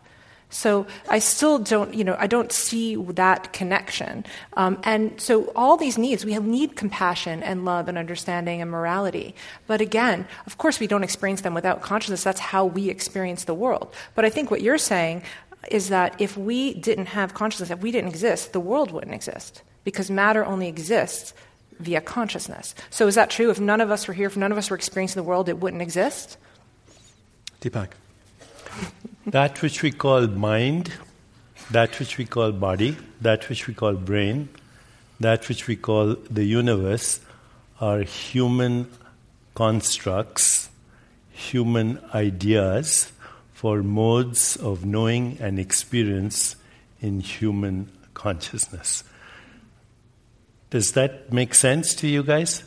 So I still don't, you know, I don't see that connection. Um, and so all these needs, we need compassion and love and understanding and morality. But again, of course, we don't experience them without consciousness. That's how we experience the world. But I think what you're saying is that if we didn't have consciousness, if we didn't exist, the world wouldn't exist because matter only exists via consciousness. So is that true? If none of us were here, if none of us were experiencing the world, it wouldn't exist? Deepak that which we call mind, that which we call body, that which we call brain, that which we call the universe are human constructs, human ideas for modes of knowing and experience in human consciousness. Does that make sense to you guys?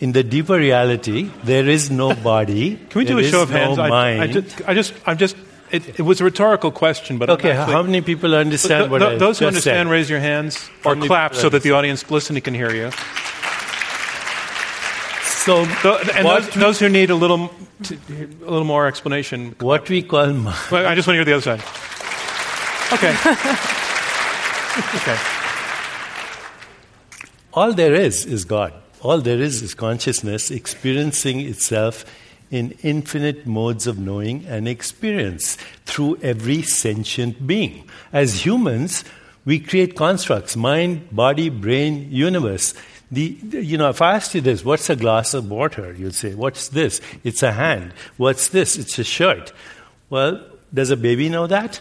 In the deeper reality, there is no body. Can we do a show of hands? I, I, just, I just, I'm just it, it, was a rhetorical question, but okay. Actually, how many people understand th- what th- I Those who understand, said? raise your hands or clap so that the audience listening can hear you. So, and those, those, who need a little, t- a little more explanation. What we call. well, I just want to hear the other side. Okay. okay. All there is is God. All there is is consciousness experiencing itself in infinite modes of knowing and experience through every sentient being. As humans, we create constructs mind, body, brain, universe. The, you know, if I asked you this, what's a glass of water? You'd say, what's this? It's a hand. What's this? It's a shirt. Well, does a baby know that?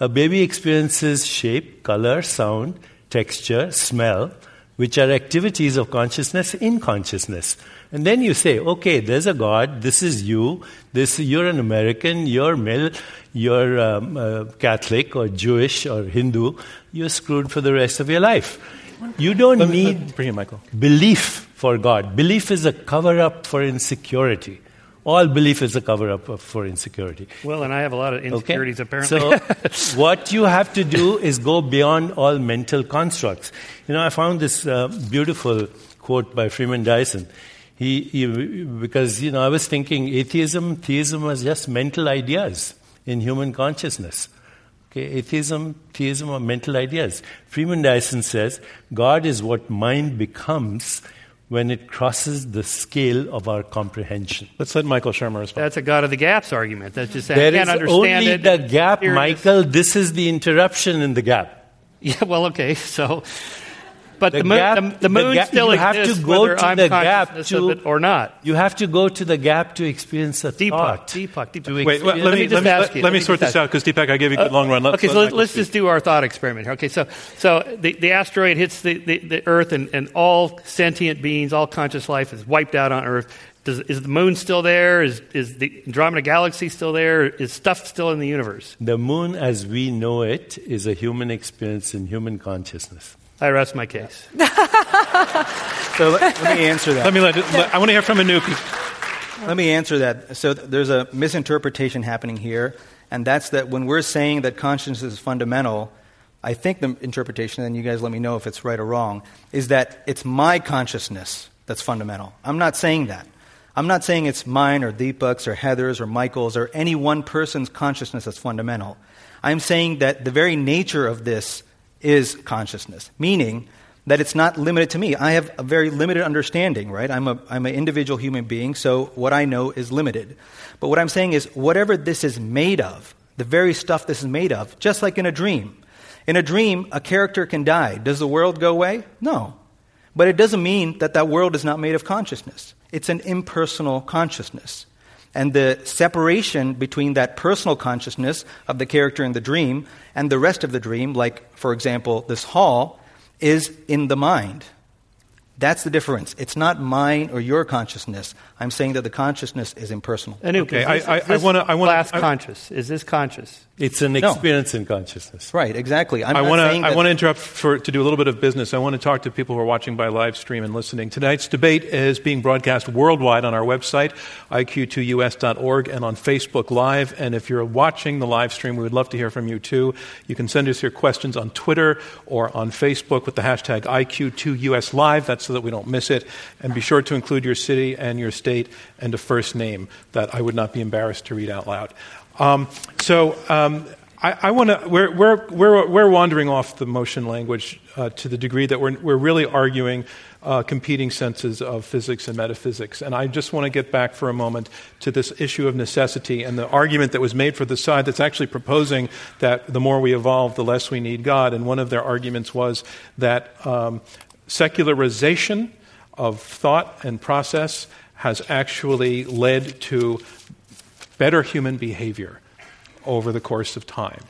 A baby experiences shape, color, sound, texture, smell, which are activities of consciousness in consciousness. And then you say, okay, there's a God, this is you, this, you're an American, you're male, you're um, uh, Catholic or Jewish or Hindu, you're screwed for the rest of your life. You don't need bring it, Michael. belief for God. Belief is a cover up for insecurity. All belief is a cover up for insecurity. Well, and I have a lot of insecurities okay? apparently. So, what you have to do is go beyond all mental constructs. You know, I found this uh, beautiful quote by Freeman Dyson. He, he, because, you know, I was thinking atheism, theism was just mental ideas in human consciousness. Okay, atheism, theism are mental ideas. Freeman Dyson says God is what mind becomes when it crosses the scale of our comprehension. Let's let Michael Shermer respond. That's a God of the gaps argument. That's just there I can't is understand only it. the gap, Michael. This is the interruption in the gap. Yeah, well, okay. So but the, the moon, gap, the, the moon the gap, still you have exists to go whether to I'm the gap to, of it or not. You have to go to the gap to experience a Deepak, thought. Deepak, Deepak. Wait, well, let, me, just let me, ask let, you. let me sort this out because Deepak, I gave you a good Uh, long run. Let, okay, so let, let's speak. just do our thought experiment here. Okay, so so the, the asteroid hits the, the, the Earth, and, and all sentient beings, all conscious life is wiped out on Earth. Does, is the moon still there? Is, is the Andromeda Galaxy still there? Is stuff still in the universe? The moon, as we know it, is a human experience in human consciousness. I rest my case. So let, let me answer that. Let me let, let- I want to hear from Anoop. Let me answer that. So th- there's a misinterpretation happening here, and that's that when we're saying that consciousness is fundamental, I think the interpretation, and you guys let me know if it's right or wrong, is that it's my consciousness that's fundamental. I'm not saying that. I'm not saying it's mine or Deepak's or Heather's or Michael's or any one person's consciousness that's fundamental. I'm saying that the very nature of this is consciousness, meaning that it's not limited to me. I have a very limited understanding, right? I'm, a, I'm an individual human being, so what I know is limited. But what I'm saying is, whatever this is made of, the very stuff this is made of, just like in a dream, In a dream, a character can die. Does the world go away? No. But it doesn't mean that that world is not made of consciousness. It's an impersonal consciousness. And the separation between that personal consciousness of the character in the dream and the rest of the dream, like, for example, this hall, is in the mind. That's the difference. It's not mine or your consciousness. I'm saying that the consciousness is impersonal. Anoop, Okay, is this, I- I- I wanna- I wanna- class I- conscious? Is this conscious? It's an No. experience in consciousness. Right, exactly. I'm I want to. I want to interrupt for to do a little bit of business. I want to talk to people who are watching by live stream and listening. Tonight's debate is being broadcast worldwide on our website, iq2us.org, and on Facebook Live. And if you're watching the live stream, we would love to hear from you too. You can send us your questions on Twitter or on Facebook with the hashtag IQ2US Live. That's so that we don't miss it. And be sure to include your city and your state and a first name that I would not be embarrassed to read out loud. Um, so. Um, I, I want to. We're, we're, we're, we're wandering off the motion language uh, to the degree that we're, we're really arguing uh, competing senses of physics and metaphysics. And I just want to get back for a moment to this issue of necessity and the argument that was made for the side that's actually proposing that the more we evolve, the less we need God. And one of their arguments was that um, secularization of thought and process has actually led to better human behavior over the course of time.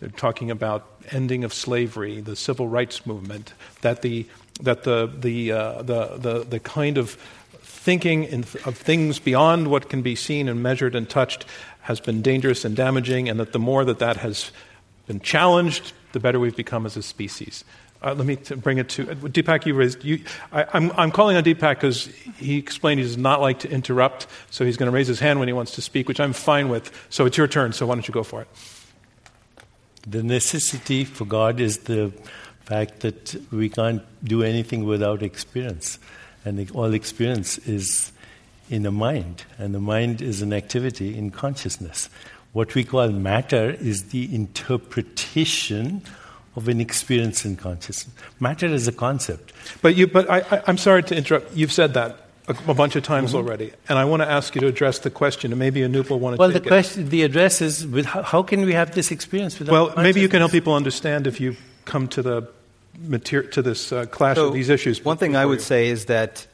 They're talking about ending of slavery, the civil rights movement, that the that the the uh, the, the the kind of thinking in, of things beyond what can be seen and measured and touched has been dangerous and damaging, and that the more that that has been challenged, the better we've become as a species. Uh, let me t- bring it to uh, Deepak. You raised. You, I, I'm calling on Deepak because he explained he does not like to interrupt, so he's going to raise his hand when he wants to speak, which I'm fine with. So it's your turn. So why don't you go for it? The necessity for God is the fact that we can't do anything without experience. And all experience is in the mind, and the mind is an activity in consciousness. What we call matter is the interpretation of an experience in consciousness. Matter is a concept. But you. But I, I, I'm sorry to interrupt. You've said that a, a bunch of times already, and I want to ask you to address the question, and maybe Anoop will want to. Well, the take it. question, the address is: with how, how can we have this experience without? Well, maybe you can help people understand if you come to the mater- to this uh, clash So, of these issues. One thing I would you. say is that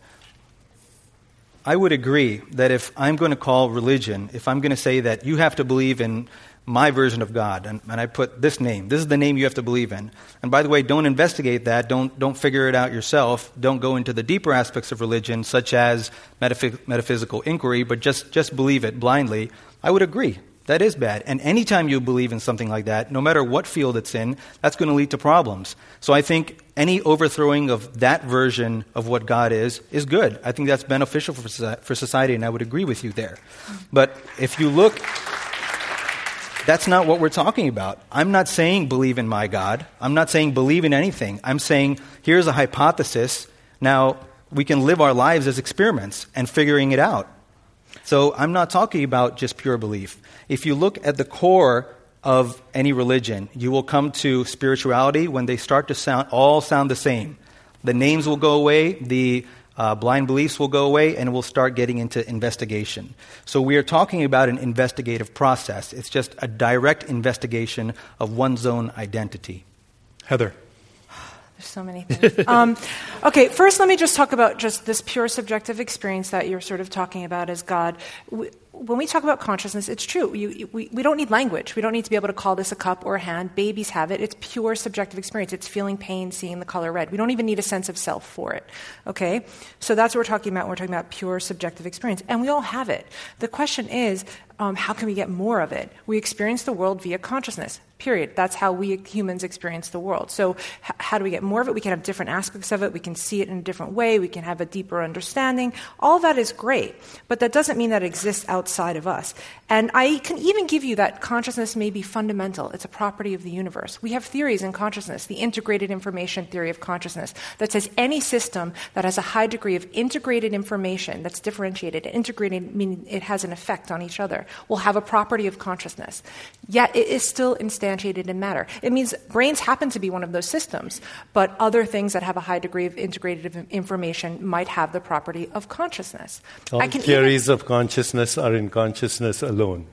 I would agree that if I'm going to call religion, if I'm going to say that you have to believe in my version of God, and, and I put this name, this is the name you have to believe in. And by the way, don't investigate that, don't, don't figure it out yourself, don't go into the deeper aspects of religion, such as metaphy- metaphysical inquiry, but just, just believe it blindly. I would agree. That is bad. And anytime you believe in something like that, no matter what field it's in, that's going to lead to problems. So I think any overthrowing of that version of what God is is good. I think that's beneficial for, for society, and I would agree with you there. But if you look, that's not what we're talking about. I'm not saying believe in my God. I'm not saying believe in anything. I'm saying here's a hypothesis. Now we can live our lives as experiments and figuring it out. So I'm not talking about just pure belief. If you look at the core of any religion, you will come to spirituality when they start to sound all sound the same. The names will go away, the uh, blind beliefs will go away, and we'll start getting into investigation. So we are talking about an investigative process. It's just a direct investigation of one's own identity. Heather. There's so many things. um, okay, first let me just talk about just this pure subjective experience that you're sort of talking about as God. When we talk about consciousness, it's true. You, we, we don't need language. We don't need to be able to call this a cup or a hand. Babies have it. It's pure subjective experience. It's feeling pain, seeing the color red. We don't even need a sense of self for it. Okay? So that's what we're talking about we're talking about pure subjective experience. And we all have it. The question is, um, how can we get more of it? We experience the world via consciousness. Period. That's how we humans experience the world. So, h- how do we get more of it? We can have different aspects of it. We can see it in a different way. We can have a deeper understanding. All that is great, but that doesn't mean that it exists outside of us. And I can even give you that consciousness may be fundamental. It's a property of the universe. We have theories in consciousness, the integrated information theory of consciousness, that says any system that has a high degree of integrated information that's differentiated, integrated meaning it has an effect on each other, will have a property of consciousness. Yet it is still instantiated in matter. It means brains happen to be one of those systems, but other things that have a high degree of integrated information might have the property of consciousness. All I can even- theories of consciousness are in consciousness alone.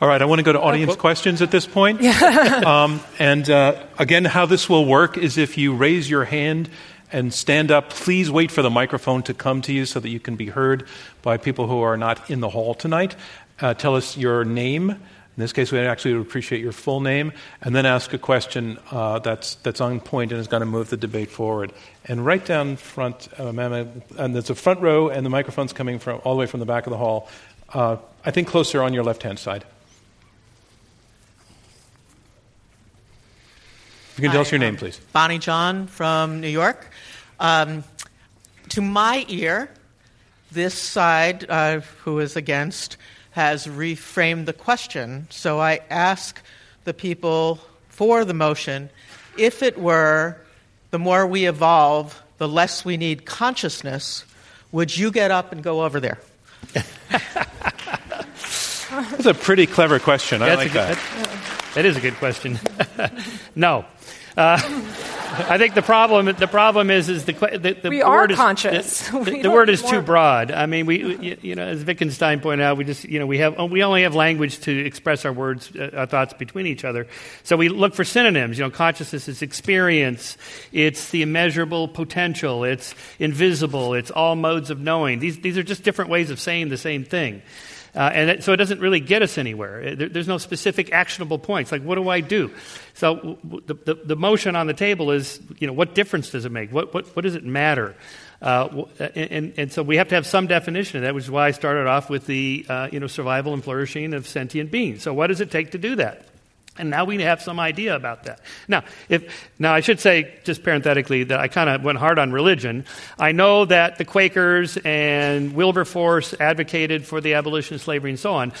All right, I want to go to audience questions at this point. um, and uh, again, how this will work is if you raise your hand and stand up, please wait for the microphone to come to you so that you can be heard by people who are not in the hall tonight. Uh, tell us your name. In this case, we actually would appreciate your full name, and then ask a question uh, that's, that's on point and is going to move the debate forward. And right down front, uh, ma'am, and there's a front row, and the microphone's coming from all the way from the back of the hall. Uh, I think closer on your left hand side. You can tell us your name, please. Bonnie John from New York. Um, to my ear, this side, uh, who is against, has reframed the question. So I ask the people for the motion if it were the more we evolve, the less we need consciousness, would you get up and go over there? That's a pretty clever question. I That's like a good, that. that. That is a good question. no. Uh, I think the problem the problem is is the the, the We the are word is, conscious. The, the, the word is need too broad. I mean, we we- you know as Wittgenstein pointed out, we just you know we have we only have language to express our words uh, our thoughts between each other. So we look for synonyms. You know, consciousness is experience. It's the immeasurable potential. It's invisible. It's all modes of knowing. These these are just different ways of saying the same thing. Uh, and it, so it doesn't really get us anywhere. There, there's no specific actionable points. Like, what do I do? So the, the, the motion on the table is, you know, what difference does it make? What, what, what does it matter? Uh, and, and, and so we have to have some definition of that, which is why I started off with the, uh, you know, survival and flourishing of sentient beings. So what does it take to do that? And now we have some idea about that. Now, if, now I should say, just parenthetically, that I kind of went hard on religion. I know that the Quakers and Wilberforce advocated for the abolition of slavery and so on.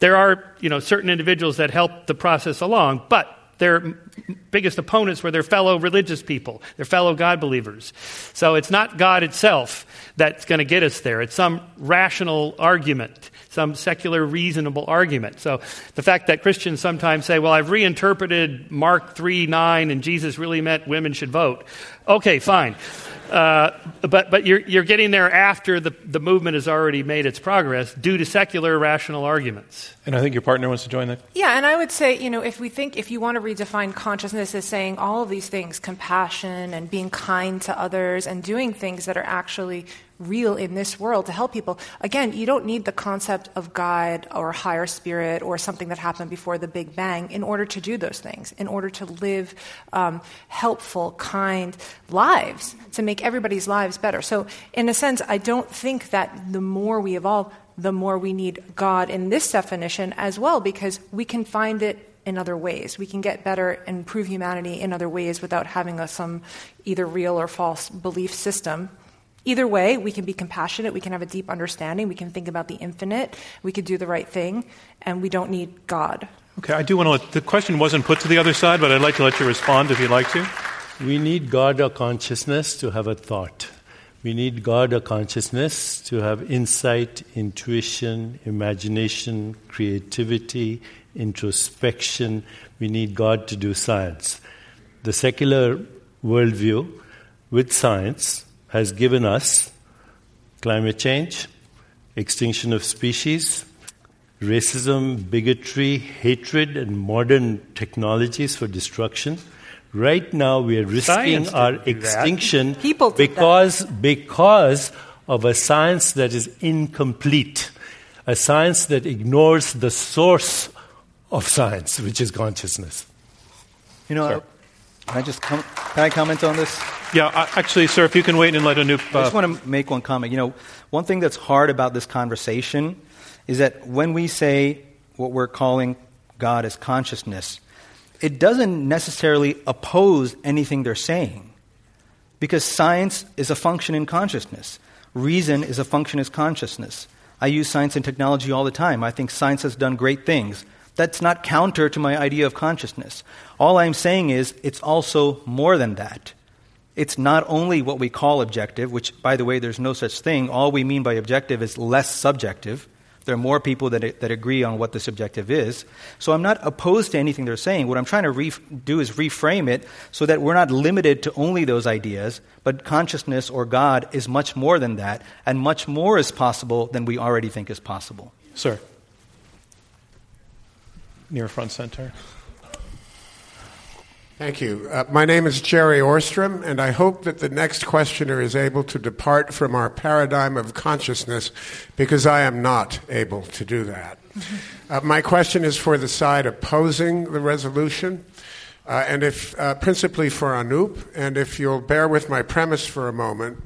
There are, you know, certain individuals that helped the process along, but their m- biggest opponents were their fellow religious people, their fellow God believers. So it's not God itself that's going to get us there. It's some rational argument, some secular, reasonable argument. So the fact that Christians sometimes say, well, I've reinterpreted Mark 3 9 and Jesus really meant women should vote. Okay, fine. Uh, but but you're, you're getting there after the, the movement has already made its progress due to secular, rational arguments. And I think your partner wants to join that. Yeah, and I would say, you know, if we think, if you want to redefine consciousness is saying all of these things, compassion and being kind to others and doing things that are actually real in this world to help people, again, you don't need the concept of God or higher spirit or something that happened before the Big Bang in order to do those things, in order to live um, helpful, kind lives, to make everybody's lives better. So, in a sense, I don't think that the more we evolve, the more we need God in this definition as well, because we can find it in other ways. We can get better and improve humanity in other ways without having a, some either real or false belief system. Either way, we can be compassionate, we can have a deep understanding, we can think about the infinite, we could do the right thing, and we don't need God. Okay, I do want to let, the question wasn't put to the other side, but I'd like to let you respond if you'd like to. We need God or consciousness to have a thought. We need God or consciousness to have insight, intuition, imagination, creativity, introspection. We need God to do science. The secular worldview with science has given us climate change, extinction of species, racism, bigotry, hatred, and modern technologies for destruction. Right now, we are risking our didn't do that. extinction People did that. because, because of a science that is incomplete, a science that ignores the source of science, which is consciousness. You know, can I just com- can I comment on this? Yeah, I, actually, sir, if you can wait and let Anoop. I Uh, just want to make one comment. You know, one thing that's hard about this conversation is that when we say what we're calling God as consciousness, it doesn't necessarily oppose anything they're saying. Because science is a function in consciousness, reason is a function in consciousness. I use science and technology all the time. I think science has done great things. That's not counter to my idea of consciousness. All I'm saying is it's also more than that. It's not only what we call objective, which, by the way, there's no such thing. All we mean by objective is less subjective. There are more people that, that agree on what the subjective is. So I'm not opposed to anything they're saying. What I'm trying to re- do is reframe it so that we're not limited to only those ideas, but consciousness or God is much more than that, and much more is possible than we already think is possible. sir. near front center. Thank you. Uh, my name is Jerry Orstrom, and I hope that the next questioner is able to depart from our paradigm of consciousness because I am not able to do that. Uh, my question is for the side opposing the resolution, uh, and if uh, principally for Anoop, and if you'll bear with my premise for a moment.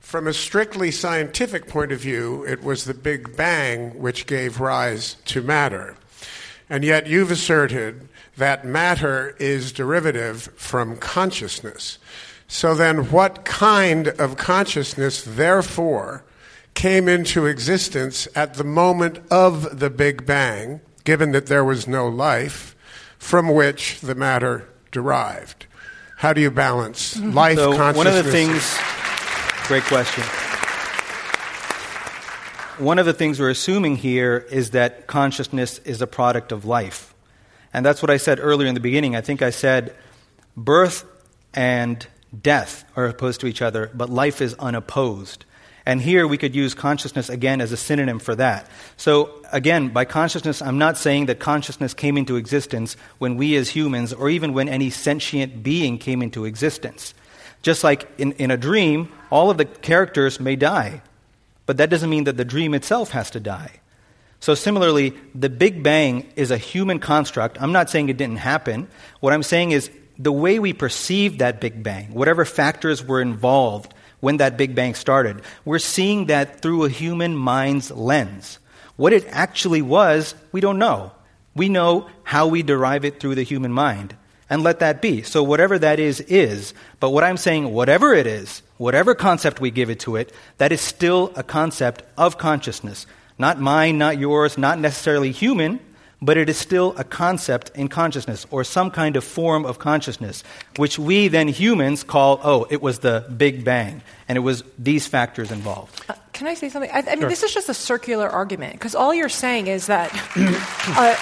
From a strictly scientific point of view, it was the Big Bang which gave rise to matter. And yet you've asserted that matter is derivative from consciousness. So then, what kind of consciousness, therefore, came into existence at the moment of the Big Bang, given that there was no life, from which the matter derived? How do you balance Mm-hmm. life, So, consciousness? one of the things, great question. One of the things we're assuming here is that consciousness is a product of life. And that's what I said earlier in the beginning. I think I said birth and death are opposed to each other, but life is unopposed. And here we could use consciousness again as a synonym for that. So, again, by consciousness, I'm not saying that consciousness came into existence when we as humans, or even when any sentient being came into existence. Just like in, in a dream, all of the characters may die, but that doesn't mean that the dream itself has to die. So, similarly, the Big Bang is a human construct. I'm not saying it didn't happen. What I'm saying is the way we perceive that Big Bang, whatever factors were involved when that Big Bang started, we're seeing that through a human mind's lens. What it actually was, we don't know. We know how we derive it through the human mind. And let that be. So, whatever that is, is. But what I'm saying, whatever it is, whatever concept we give it to it, that is still a concept of consciousness. Not mine, not yours, not necessarily human, but it is still a concept in consciousness or some kind of form of consciousness, which we then humans call, oh, it was the Big Bang, and it was these factors involved. Uh, Can I say something? I, I mean, this is just a circular argument because all you're saying is that. uh,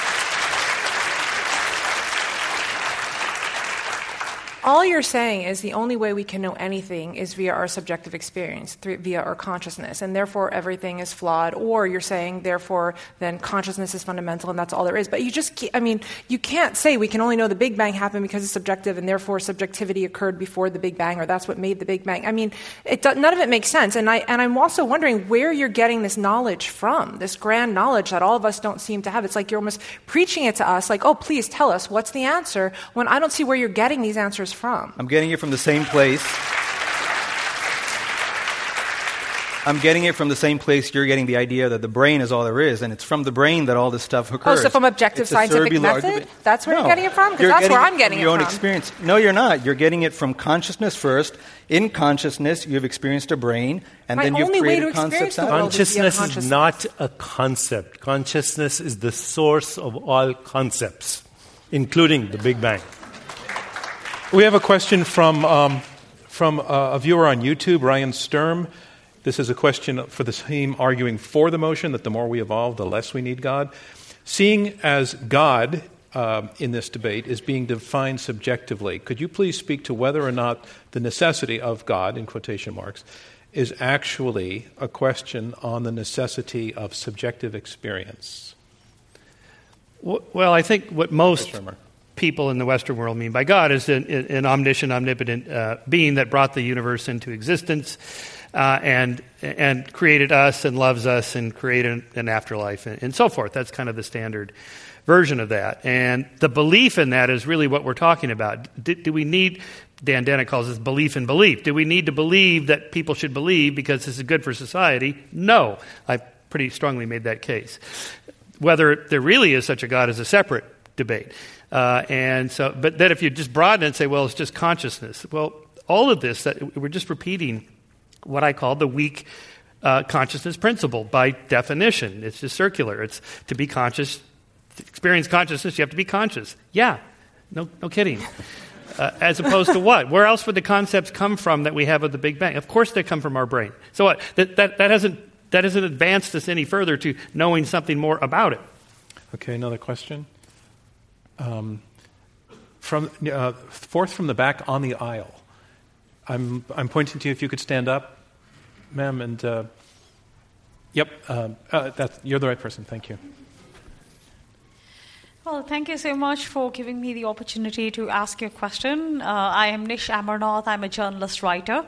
all you're saying is the only way we can know anything is via our subjective experience, through, via our consciousness, and therefore everything is flawed. Or you're saying, therefore, then consciousness is fundamental and that's all there is. But you just, I mean, you can't say we can only know the Big Bang happened because it's subjective, and therefore subjectivity occurred before the Big Bang, or that's what made the Big Bang. I mean, it, none of it makes sense. And I and I'm also wondering where you're getting this knowledge from, this grand knowledge that all of us don't seem to have. It's like you're almost preaching it to us, like, oh, please tell us what's the answer, when I don't see where you're getting these answers from. I'm getting it from the same place. I'm getting it from the same place you're getting the idea that the brain is all there is, and it's from the brain that all this stuff occurs. Oh, so from objective It's scientific method? argument. That's where you're getting it from? 'Cause You're that's where I'm from getting it from. your own experience. No, you're not. You're getting it from consciousness first. In consciousness, you've experienced a brain, and My then you've only way created to concepts the out of world it. is via Consciousness is not a concept. Consciousness is the source of all concepts, including the Big Bang. We have a question from, um, from uh, a viewer on YouTube, Ryan Sturm. This is a question for the team arguing for the motion that the more we evolve, the less we need God. Seeing as God uh, in this debate is being defined subjectively, could you please speak to whether or not the necessity of God, in quotation marks, is actually a question on the necessity of subjective experience? Well, I think what most. People in the Western world mean by God is an, an omniscient, omnipotent uh, being that brought the universe into existence uh, and, and created us and loves us and created an afterlife and, and so forth. That's kind of the standard version of that. And the belief in that is really what we're talking about. Do, do we need, Dan Dennett calls this belief in belief. Do we need to believe that people should believe because this is good for society? No. I pretty strongly made that case. Whether there really is such a God is a separate debate. Uh, and so, but then if you just broaden it and say, well, it's just consciousness. Well, all of this, that we're just repeating what I call the weak uh, consciousness principle by definition. It's just circular. It's to be conscious, to experience consciousness, you have to be conscious. Yeah, no, no kidding. Uh, as opposed to what? Where else would the concepts come from that we have of the Big Bang? Of course, they come from our brain. So what? That, that, that, hasn't, that hasn't advanced us any further to knowing something more about it. Okay, another question. Um, from uh, fourth from the back on the aisle. I'm I'm pointing to you. If you could stand up, ma'am, and uh, yep, uh, uh, you're the right person. Thank you. Well, thank you so much for giving me the opportunity to ask you a question. Uh, I am Nish Amarnath. I'm a journalist writer.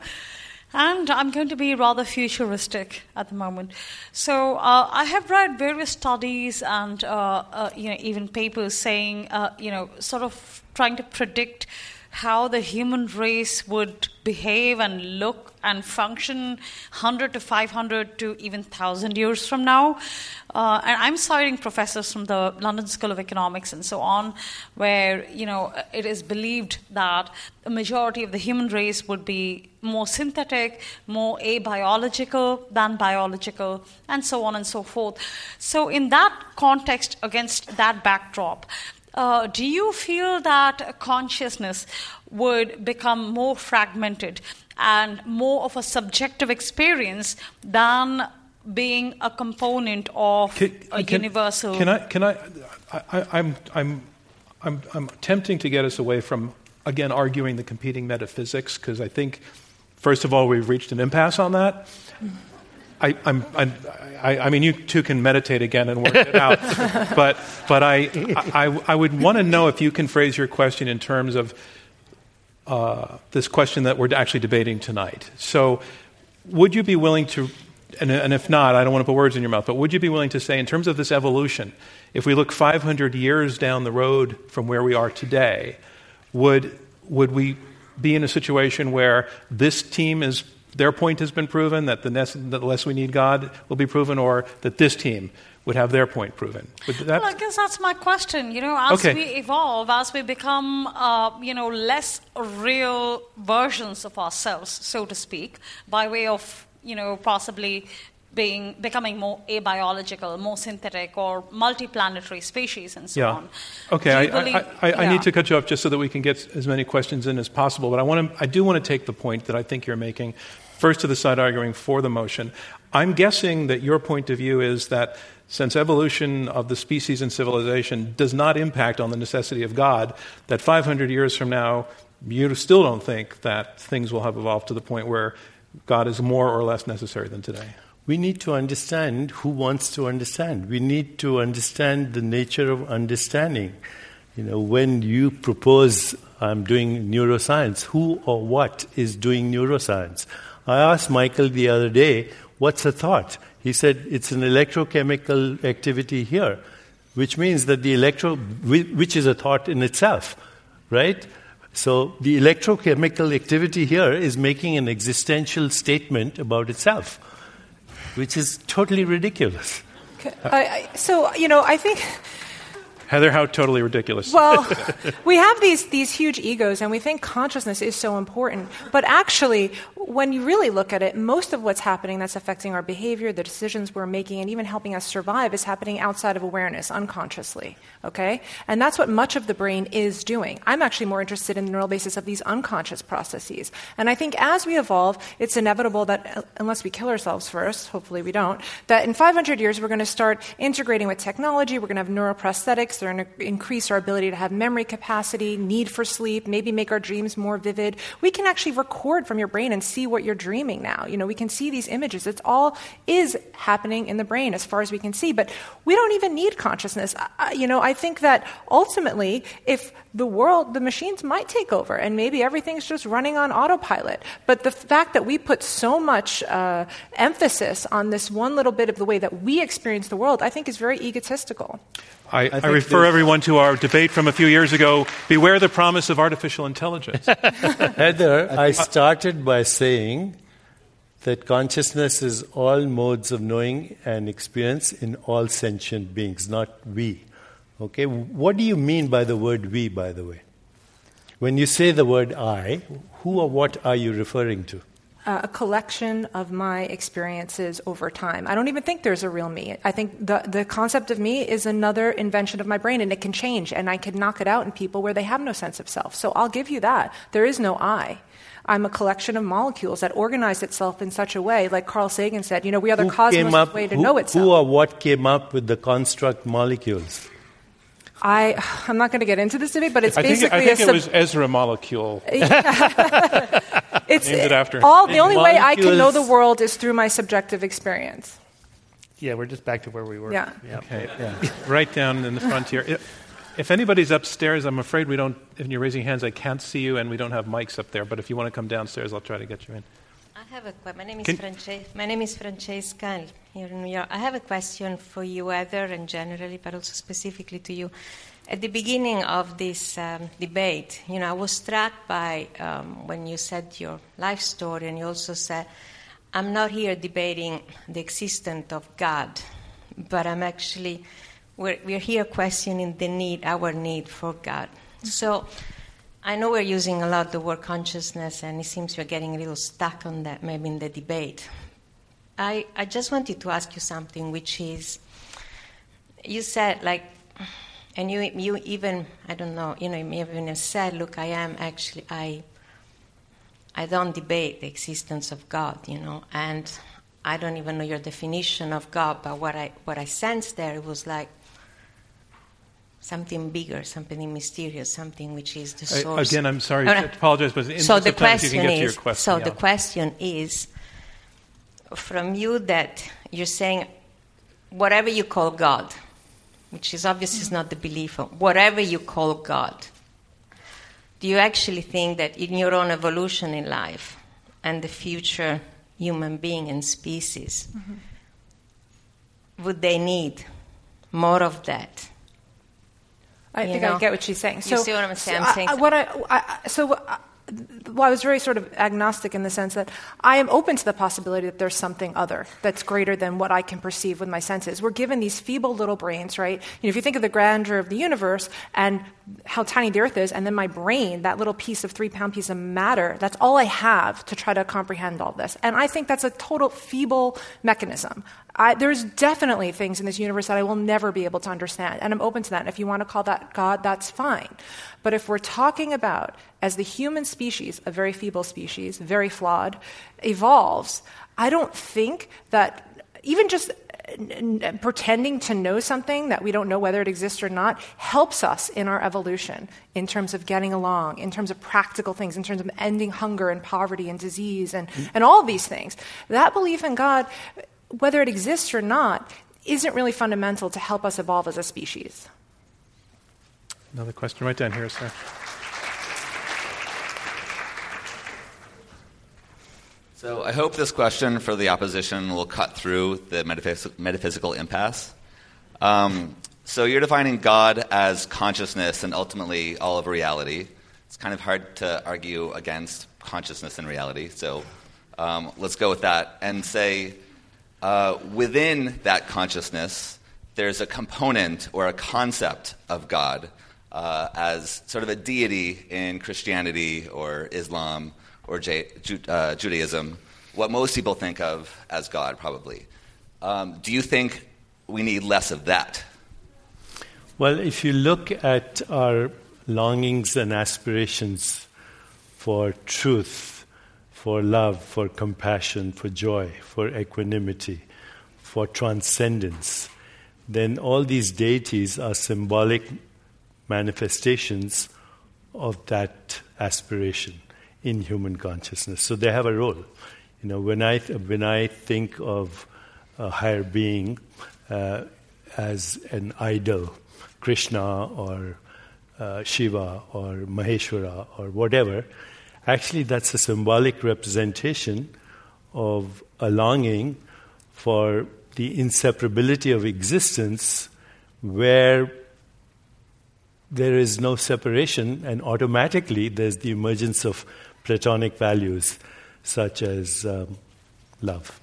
And I'm going to be rather futuristic at the moment. So uh, I have read various studies and uh, uh you know even papers saying uh, you know sort of trying to predict how the human race would behave and look and function 100 to 500 to even 1,000 years from now. Uh, and I'm citing professors from the London School of Economics and so on, where you know it is believed that a majority of the human race would be more synthetic, more abiological than biological, and so on and so forth. So, in that context, against that backdrop, uh, do you feel that consciousness would become more fragmented and more of a subjective experience than being a component of Can- a can- universal? Can I? Can I? I I'm, I'm, I'm, I'm attempting to get us away from again arguing the competing metaphysics because I think, first of all, we've reached an impasse on that. I, I'm, I'm, I, I mean, you two can meditate again and work it out, but but I, I, I would want to know if you can phrase your question in terms of uh, this question that we're actually debating tonight. So, would you be willing to, and, and if not, I don't want to put words in your mouth, but would you be willing to say, in terms of this evolution, if we look 500 years down the road from where we are today, would, would we be in a situation where this team is, their point has been proven, that the, less, that the less we need God will be proven, or that this team would have their point proven? That, Well, I guess that's my question. You know, as Okay. we evolve, as we become, uh, you know, less real versions of ourselves, so to speak, by way of, you know, possibly being becoming more abiological, more synthetic, or multiplanetary species, and so yeah. on. Okay, I, believe- I, I, I need to cut you off just so that we can get as many questions in as possible. But I want to, I do want to take the point that I think you're making first to the side arguing for the motion. I'm guessing that your point of view is that since evolution of the species and civilization does not impact on the necessity of God, that 500 years from now, you still don't think that things will have evolved to the point where God is more or less necessary than today. We need to understand who wants to understand. We need to understand the nature of understanding. You know, when you propose, I'm doing neuroscience, who or what is doing neuroscience? I asked Michael the other day, what's a thought? He said, it's an electrochemical activity here, which means that the electro, which is a thought in itself, right? So the electrochemical activity here is making an existential statement about itself which is totally ridiculous. I, I, so, you know, I think. Heather, how totally ridiculous. Well, we have these, these huge egos, and we think consciousness is so important. But actually, when you really look at it, most of what's happening that's affecting our behavior, the decisions we're making, and even helping us survive is happening outside of awareness, unconsciously. Okay? And that's what much of the brain is doing. I'm actually more interested in the neural basis of these unconscious processes. And I think as we evolve, it's inevitable that, uh, unless we kill ourselves first, hopefully we don't, that in 500 years we're going to start integrating with technology, we're going to have neuroprosthetics, they're going to increase our ability to have memory capacity, need for sleep, maybe make our dreams more vivid. We can actually record from your brain and see what you're dreaming now. You know, we can see these images. It's all is happening in the brain as far as we can see, but we don't even need consciousness. I, you know, I think that ultimately, if the world, the machines might take over, and maybe everything's just running on autopilot. But the fact that we put so much uh, emphasis on this one little bit of the way that we experience the world, I think is very egotistical. I, I, think refer everyone to our debate from a few years ago Beware the promise of artificial intelligence. Heather, I started by saying that consciousness is all modes of knowing and experience in all sentient beings, not we. Okay? What do you mean by the word we, by the way? When you say the word I, who or what are you referring to? Uh, a collection of my experiences over time. I don't even think there's a real me. I think the, the concept of me is another invention of my brain, and it can change, and I can knock it out in people where they have no sense of self. So I'll give you that. There is no I. I'm a collection of molecules that organize itself in such a way, like Carl Sagan said, you know, we are the Who cosmos' up, way to who, know itself. who or what came up with the construct molecules? I, I'm not going to get into this debate, but it's I think, basically I think a it was Ezra Molecule. it's named it after. all the only way I can know the world is through my subjective experience. Yeah, we're just back to where we were. Yeah. Yep. Okay, right down in the frontier. If anybody's upstairs, I'm afraid we don't, if you're raising hands, I can't see you, and we don't have mics up there. But if you want to come downstairs, I'll try to get you in. I have a question. My name is Can- Frances- My name is Francesca here in New York. I have a question for you, either and generally, but also specifically to you. At the beginning of this um, debate, you know, I was struck by um, when you said your life story, and you also said, "I'm not here debating the existence of God, but I'm actually we're, we're here questioning the need, our need for God." So. I know we're using a lot the word consciousness, and it seems we're getting a little stuck on that maybe in the debate. I, I just wanted to ask you something, which is you said, like, and you, you even, I don't know, you know, you even have said, look, I am actually, I, I don't debate the existence of God, you know, and I don't even know your definition of God, but what I, what I sensed there was like, something bigger, something mysterious, something which is the I- source. again, I'm sorry I apologize, but in so the the you can question get to your is, question, so yeah. the question is, from you that you're saying, whatever you call God, which is obviously is not the belief of whatever you call God, do you actually think that in your own evolution in life and the future human being and species, would they need more of that? I You think know? I get what she's saying. You So, see what I'm saying? so I'm saying I- so- what I, I, so well, I was very sort of agnostic in the sense that I am open to the possibility that there's something other that's greater than what I can perceive with my senses. We're given these feeble little brains, right? You know, if you think of the grandeur of the universe and how tiny the Earth is, and then my brain, that little piece of three pound piece of matter, that's all I have to try to comprehend all this. And I think that's a total feeble mechanism. I, there's definitely things in this universe that I will never be able to understand, and I'm open to that. And if you want to call that God, that's fine. But if we're talking about, as the human species, a very feeble species, very flawed, evolves, I don't think that even just pretending to know something that we don't know whether it exists or not helps us in our evolution in terms of getting along, in terms of practical things, in terms of ending hunger and poverty and disease and, and all these things. That belief in God, whether it exists or not, isn't really fundamental to help us evolve as a species. Another question right down here, sir. So I hope this question for the opposition will cut through the metaphys- metaphysical impasse. Um, so you're defining God as consciousness and ultimately all of reality. It's kind of hard to argue against consciousness and reality. So um, let's go with that and say uh, within that consciousness, there's a component or a concept of God uh, as sort of a deity in Christianity or Islam or J- Ju- uh, Judaism, what most people think of as God, probably. Um, do you think we need less of that? Well, if you look at our longings and aspirations for truth, for love, for compassion, for joy, for equanimity, for transcendence, then all these deities are symbolic manifestations of that aspiration in human consciousness. So they have a role. You know, when I th- when I think of a higher being uh, as an idol, Krishna or uh, Shiva or Maheshwara or whatever, actually that's a symbolic representation of a longing for the inseparability of existence where there is no separation, and automatically there's the emergence of Platonic values such as um, love.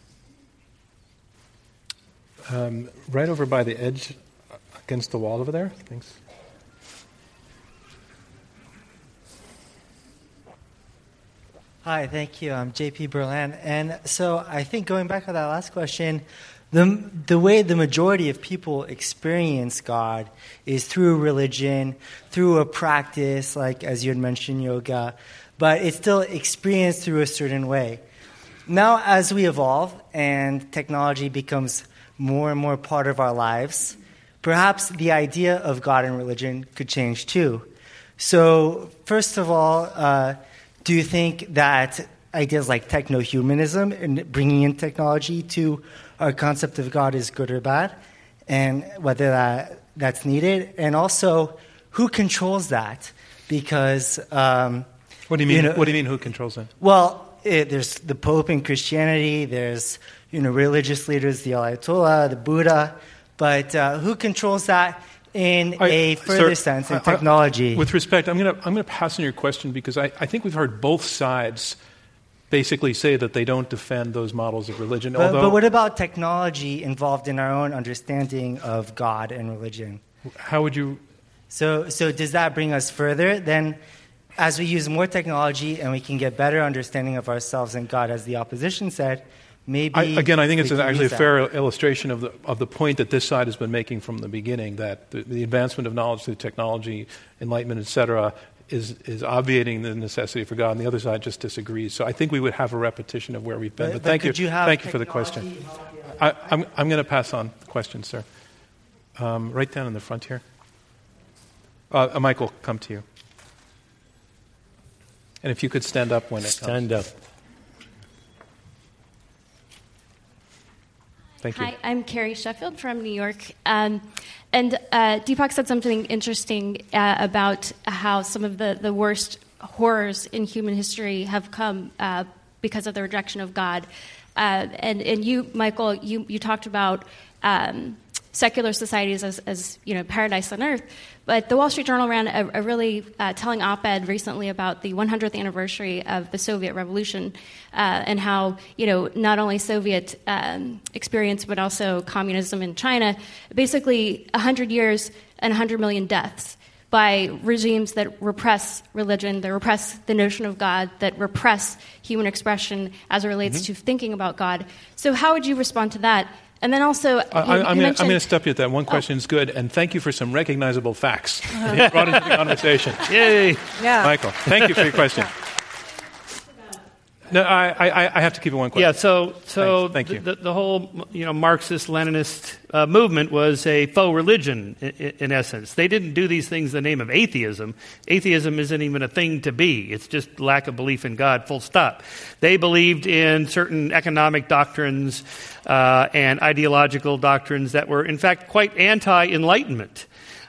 Um, right over by the edge against the wall over there. Thanks. Hi, thank you. I'm JP Berlin. And so I think going back to that last question, the, the way the majority of people experience God is through religion, through a practice, like as you had mentioned, yoga, but it's still experienced through a certain way. Now, as we evolve and technology becomes more and more part of our lives, perhaps the idea of God and religion could change too. So, first of all, uh, do you think that ideas like techno humanism and bringing in technology to our concept of God is good or bad, and whether that, that's needed? And also, who controls that? Because um, what do you mean? You know, what do you mean? Who controls that? Well, it, there's the Pope in Christianity. There's you know religious leaders, the Ayatollah, the Buddha. But uh, who controls that in I- a further sir, sense in I- I- technology? with respect, I'm going to I'm going to pass on your question because I, I think we've heard both sides basically say that they don't defend those models of religion. but, although, but what about technology involved in our own understanding of God and religion? how would you? So, so does that bring us further? Then, as we use more technology and we can get better understanding of ourselves and God, as the opposition said, maybe I, again, I think it's can actually a use that. fair illustration of the of the point that this side has been making from the beginning that the, the advancement of knowledge through technology, enlightenment, etc. Is, is obviating the necessity for God, and the other side just disagrees. So I think we would have a repetition of where we've been. But- But, but thank you, you have thank you for the question. I, I'm, I'm going to pass on the question, sir. Um, right down in the front here. Uh, uh, Michael, come to you. And if you could stand up when it comes. Stand up. Thank you. Hi, I'm Carrie Sheffield from New York. Um, and uh, Deepak said something interesting uh, about how some of the, the worst horrors in human history have come uh, because of the rejection of God. Uh, and, and you, Michael, you, you talked about um, secular societies as, as you know paradise on earth. But the Wall Street Journal ran a, a really uh, telling op-ed recently about the 100th anniversary of the Soviet Revolution uh, and how you know not only Soviet um, experience but also communism in China, basically 100 years and 100 million deaths by regimes that repress religion, that repress the notion of God, that repress human expression as it relates Mhm. to thinking about God. So, how would you respond to that? And then also, I, you- I, you I'm going to stop you at that. One oh. question is good, and thank you for some recognizable facts uh-huh. that you brought into the conversation. Yay! Yeah. Michael, thank you for your question. No, I, I, I have to keep it one question. Yeah, so so Thanks. Thank you. The, the whole you know Marxist Leninist uh, movement was a faux religion in, in essence. They didn't do these things in the name of atheism. Atheism isn't even a thing to be. It's just lack of belief in God. Full stop. They believed in certain economic doctrines uh, and ideological doctrines that were in fact quite anti-enlightenment.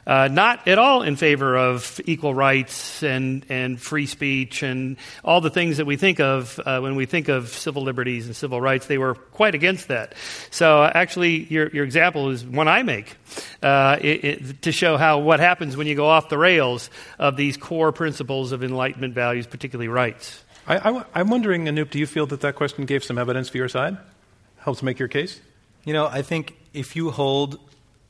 Uh, not at all in favor of equal rights and, and free speech and all the things that we think of uh, when we think of civil liberties and civil rights. They were quite against that. So, uh, actually, your, your example is one I make uh, it, it, to show how what happens when you go off the rails of these core principles of Enlightenment values, particularly rights. I, I, am wondering, Anoop, do you feel that that question gave some evidence for your side? Helps make your case? You know, I think if you hold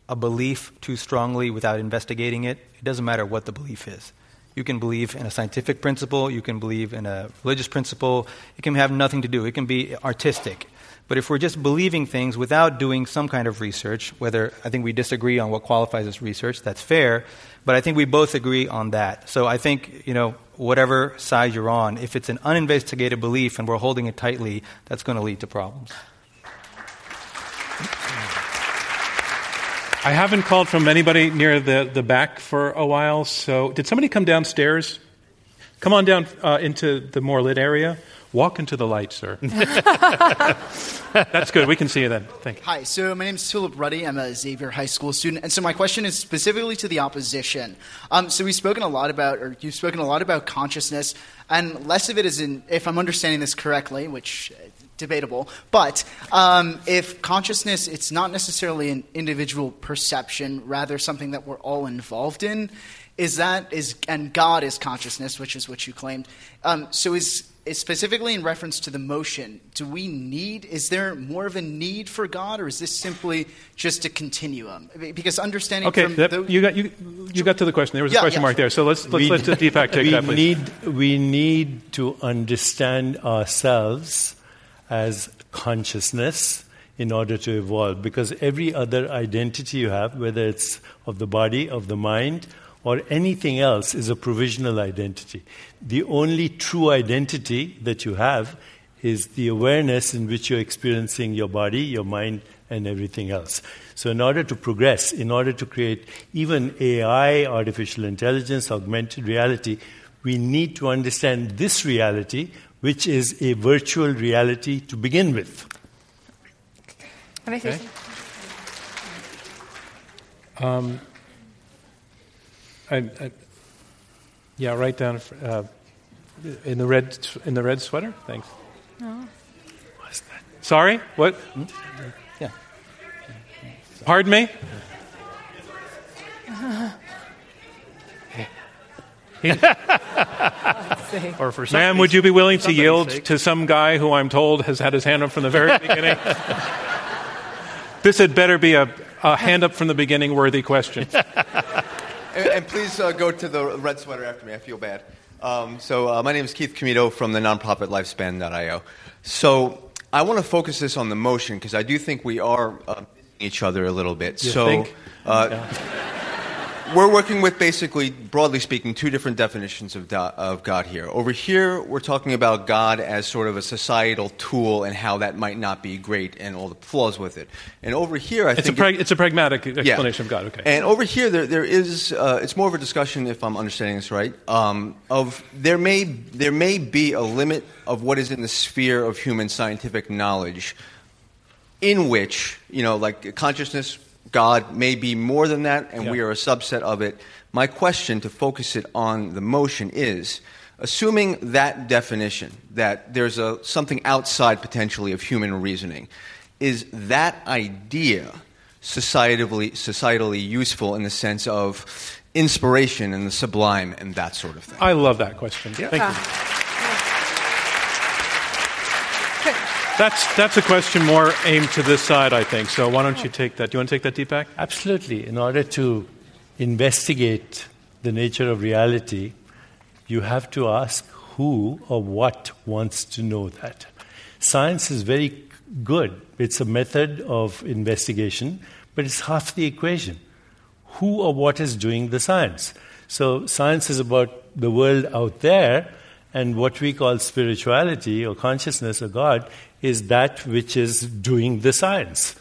a belief too strongly without investigating it, it doesn't matter what the belief is. You can believe in a scientific principle, you can believe in a religious principle, it can have nothing to do, it can be artistic. But if we're just believing things without doing some kind of research, whether I think we disagree on what qualifies as research, that's fair, but I think we both agree on that. So I think, you know, whatever side you're on, if it's an uninvestigated belief and we're holding it tightly, that's going to lead to problems. I haven't called from anybody near the, the back for a while, so did somebody come downstairs? Come on down uh, into the more lit area. Walk into the light, sir. That's good. We can see you then. Thank you. Hi, so my name is Philip Ruddy. I'm a Xavier High School student, and so my question is specifically to the opposition. Um, so we've spoken a lot about, or you've spoken a lot about consciousness, and less of it is in, if I'm understanding this correctly, which uh, debatable, but um, if consciousness, it's not necessarily an individual perception, rather something that we're all involved in. Is that is and God is consciousness, which is what you claimed. Um, so is is specifically in reference to the motion, do we need, is there more of a need for God, or is this simply just a continuum? Because understanding Okay, from that- the, you, got, you, you got to the question. There was a question yeah, mark there, so let's, let's We- let Deepak take we that, please. Need, we need to understand ourselves as consciousness in order to evolve because every other identity you have, whether it's of the body, of the mind, or anything else, is a provisional identity. The only true identity that you have is the awareness in which you're experiencing your body, your mind, and everything else. So, in order to progress, in order to create even AI, artificial intelligence, augmented reality, we need to understand this reality, which is a virtual reality to begin with. Can I say Okay. Um, I, I, yeah, right down uh, in the red in the red sweater. Thanks. No. Sorry, what? Yeah. Pardon me. or for Ma'am, would you be willing to yield sake. to some guy who I'm told has had his hand up from the very beginning? this had better be a, a, hand up from the beginning worthy question. and, and, please uh, go to the red sweater after me. I feel bad. Um, so, uh, my name is Keith Comito from the nonprofit Lifespan.io. So, I want to focus this on the motion because I do think we are uh, each other a little bit. You so, think? Uh, yeah we're working with basically, broadly speaking, two different definitions of, of God here. Over here, we're talking about God as sort of a societal tool and how that might not be great and all the flaws with it. And over here, I it's think. A prag- it, it's a pragmatic explanation yeah. of God, okay. And over here, there, there is, uh, it's more of a discussion, if I'm understanding this right, um, of there may, there may be a limit of what is in the sphere of human scientific knowledge in which, you know, like consciousness, God may be more than that, and yeah. we are a subset of it. My question to focus it on the motion is assuming that definition, that there's a, something outside potentially of human reasoning, is that idea societally, societally useful in the sense of inspiration and the sublime and that sort of thing? I love that question. Yeah. Thank you. Ah. That's, that's a question more aimed to this side, I think. So why don't you take that? Do you want to take that, Deepak? Absolutely. In order to investigate the nature of reality, you have to ask who or what wants to know that. Science is very good. It's a method of investigation, but it's half the equation. Who or what is doing the science? So, science is about the world out there, and what we call spirituality or consciousness or God is that which is doing the science.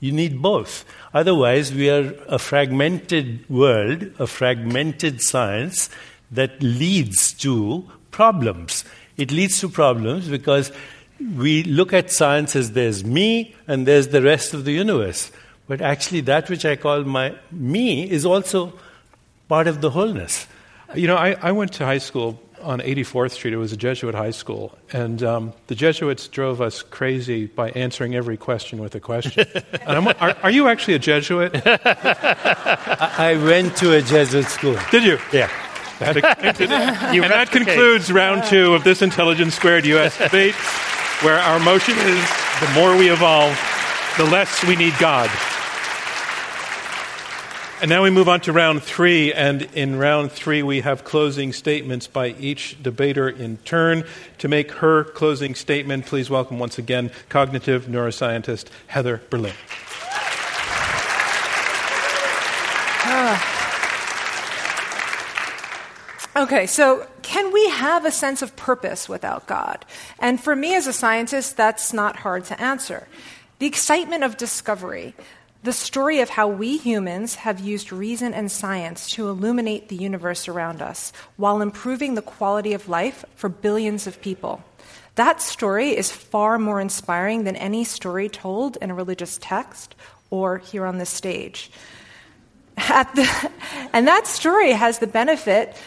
You need both. Otherwise, we are a fragmented world, a fragmented science that leads to problems. It leads to problems because we look at science as there's me and there's the rest of the universe. But actually, that which I call my me is also part of the wholeness. You know, I, I went to high school on 84th Street. It was a Jesuit high school. And um, the Jesuits drove us crazy by answering every question with a question. and are, are, you actually a Jesuit? I went to a Jesuit school. Did you? Yeah. That, and that concludes round two of this Intelligence Squared US debate, where our motion is the more we evolve, the less we need God. And now we move on to round three. And in round three, we have closing statements by each debater in turn. To make her closing statement, please welcome once again cognitive neuroscientist Heather Berlin. Ah. Okay, so can we have a sense of purpose without God? And for me as a scientist, that's not hard to answer. The excitement of discovery, the story of how we humans have used reason and science to illuminate the universe around us while improving the quality of life for billions of people. That story is far more inspiring than any story told in a religious text or here on this stage. The, and that story has the benefit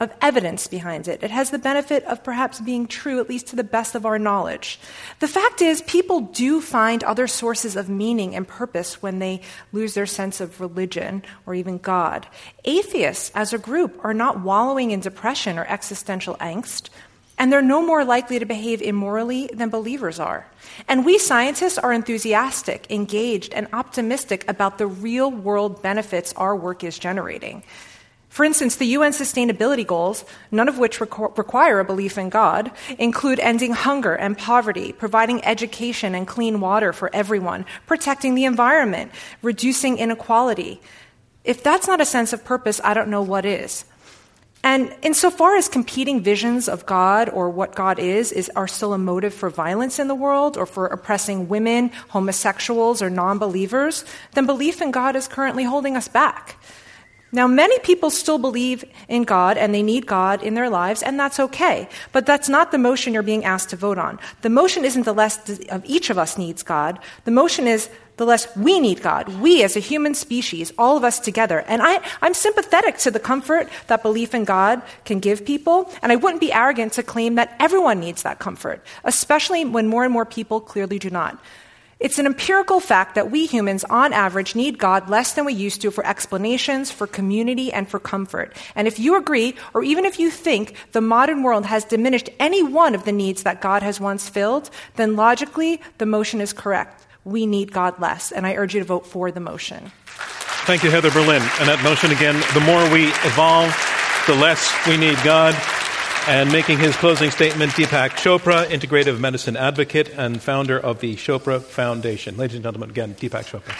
of evidence behind it. It has the benefit of perhaps being true, at least to the best of our knowledge. The fact is, people do find other sources of meaning and purpose when they lose their sense of religion or even God. Atheists, as a group, are not wallowing in depression or existential angst. And they're no more likely to behave immorally than believers are. And we scientists are enthusiastic, engaged, and optimistic about the real world benefits our work is generating. For instance, the UN sustainability goals, none of which requ- require a belief in God, include ending hunger and poverty, providing education and clean water for everyone, protecting the environment, reducing inequality. If that's not a sense of purpose, I don't know what is. And insofar as competing visions of God or what God is, is are still a motive for violence in the world or for oppressing women, homosexuals, or non believers, then belief in God is currently holding us back. Now, many people still believe in God and they need God in their lives, and that's okay. But that's not the motion you're being asked to vote on. The motion isn't the less of each of us needs God. The motion is the less we need God. We as a human species, all of us together. And I, I'm sympathetic to the comfort that belief in God can give people, and I wouldn't be arrogant to claim that everyone needs that comfort, especially when more and more people clearly do not. It's an empirical fact that we humans, on average, need God less than we used to for explanations, for community, and for comfort. And if you agree, or even if you think the modern world has diminished any one of the needs that God has once filled, then logically, the motion is correct. We need God less. And I urge you to vote for the motion. Thank you, Heather Berlin. And that motion again the more we evolve, the less we need God. And making his closing statement, Deepak Chopra, integrative medicine advocate and founder of the Chopra Foundation. Ladies and gentlemen, again, Deepak Chopra.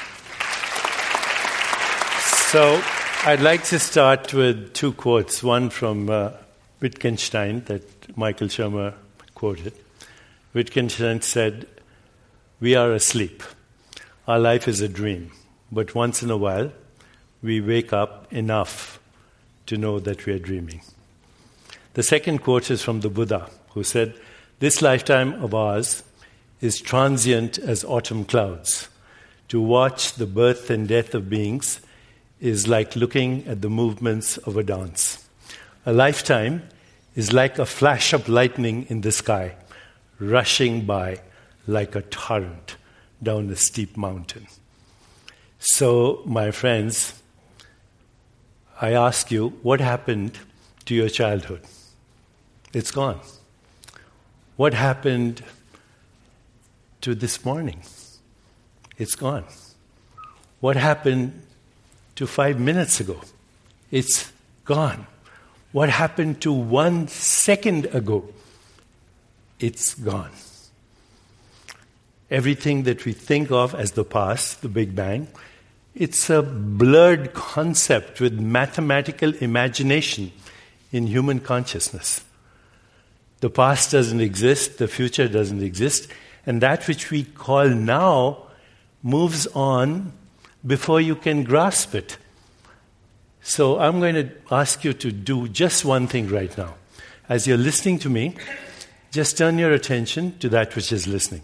So I'd like to start with two quotes one from uh, Wittgenstein that Michael Shermer quoted. Wittgenstein said, We are asleep. Our life is a dream. But once in a while, we wake up enough to know that we are dreaming. The second quote is from the Buddha, who said, This lifetime of ours is transient as autumn clouds. To watch the birth and death of beings is like looking at the movements of a dance. A lifetime is like a flash of lightning in the sky, rushing by like a torrent down a steep mountain. So, my friends, I ask you, what happened to your childhood? It's gone. What happened to this morning? It's gone. What happened to five minutes ago? It's gone. What happened to one second ago? It's gone. Everything that we think of as the past, the Big Bang, it's a blurred concept with mathematical imagination in human consciousness. The past doesn't exist, the future doesn't exist, and that which we call now moves on before you can grasp it. So I'm going to ask you to do just one thing right now. As you're listening to me, just turn your attention to that which is listening.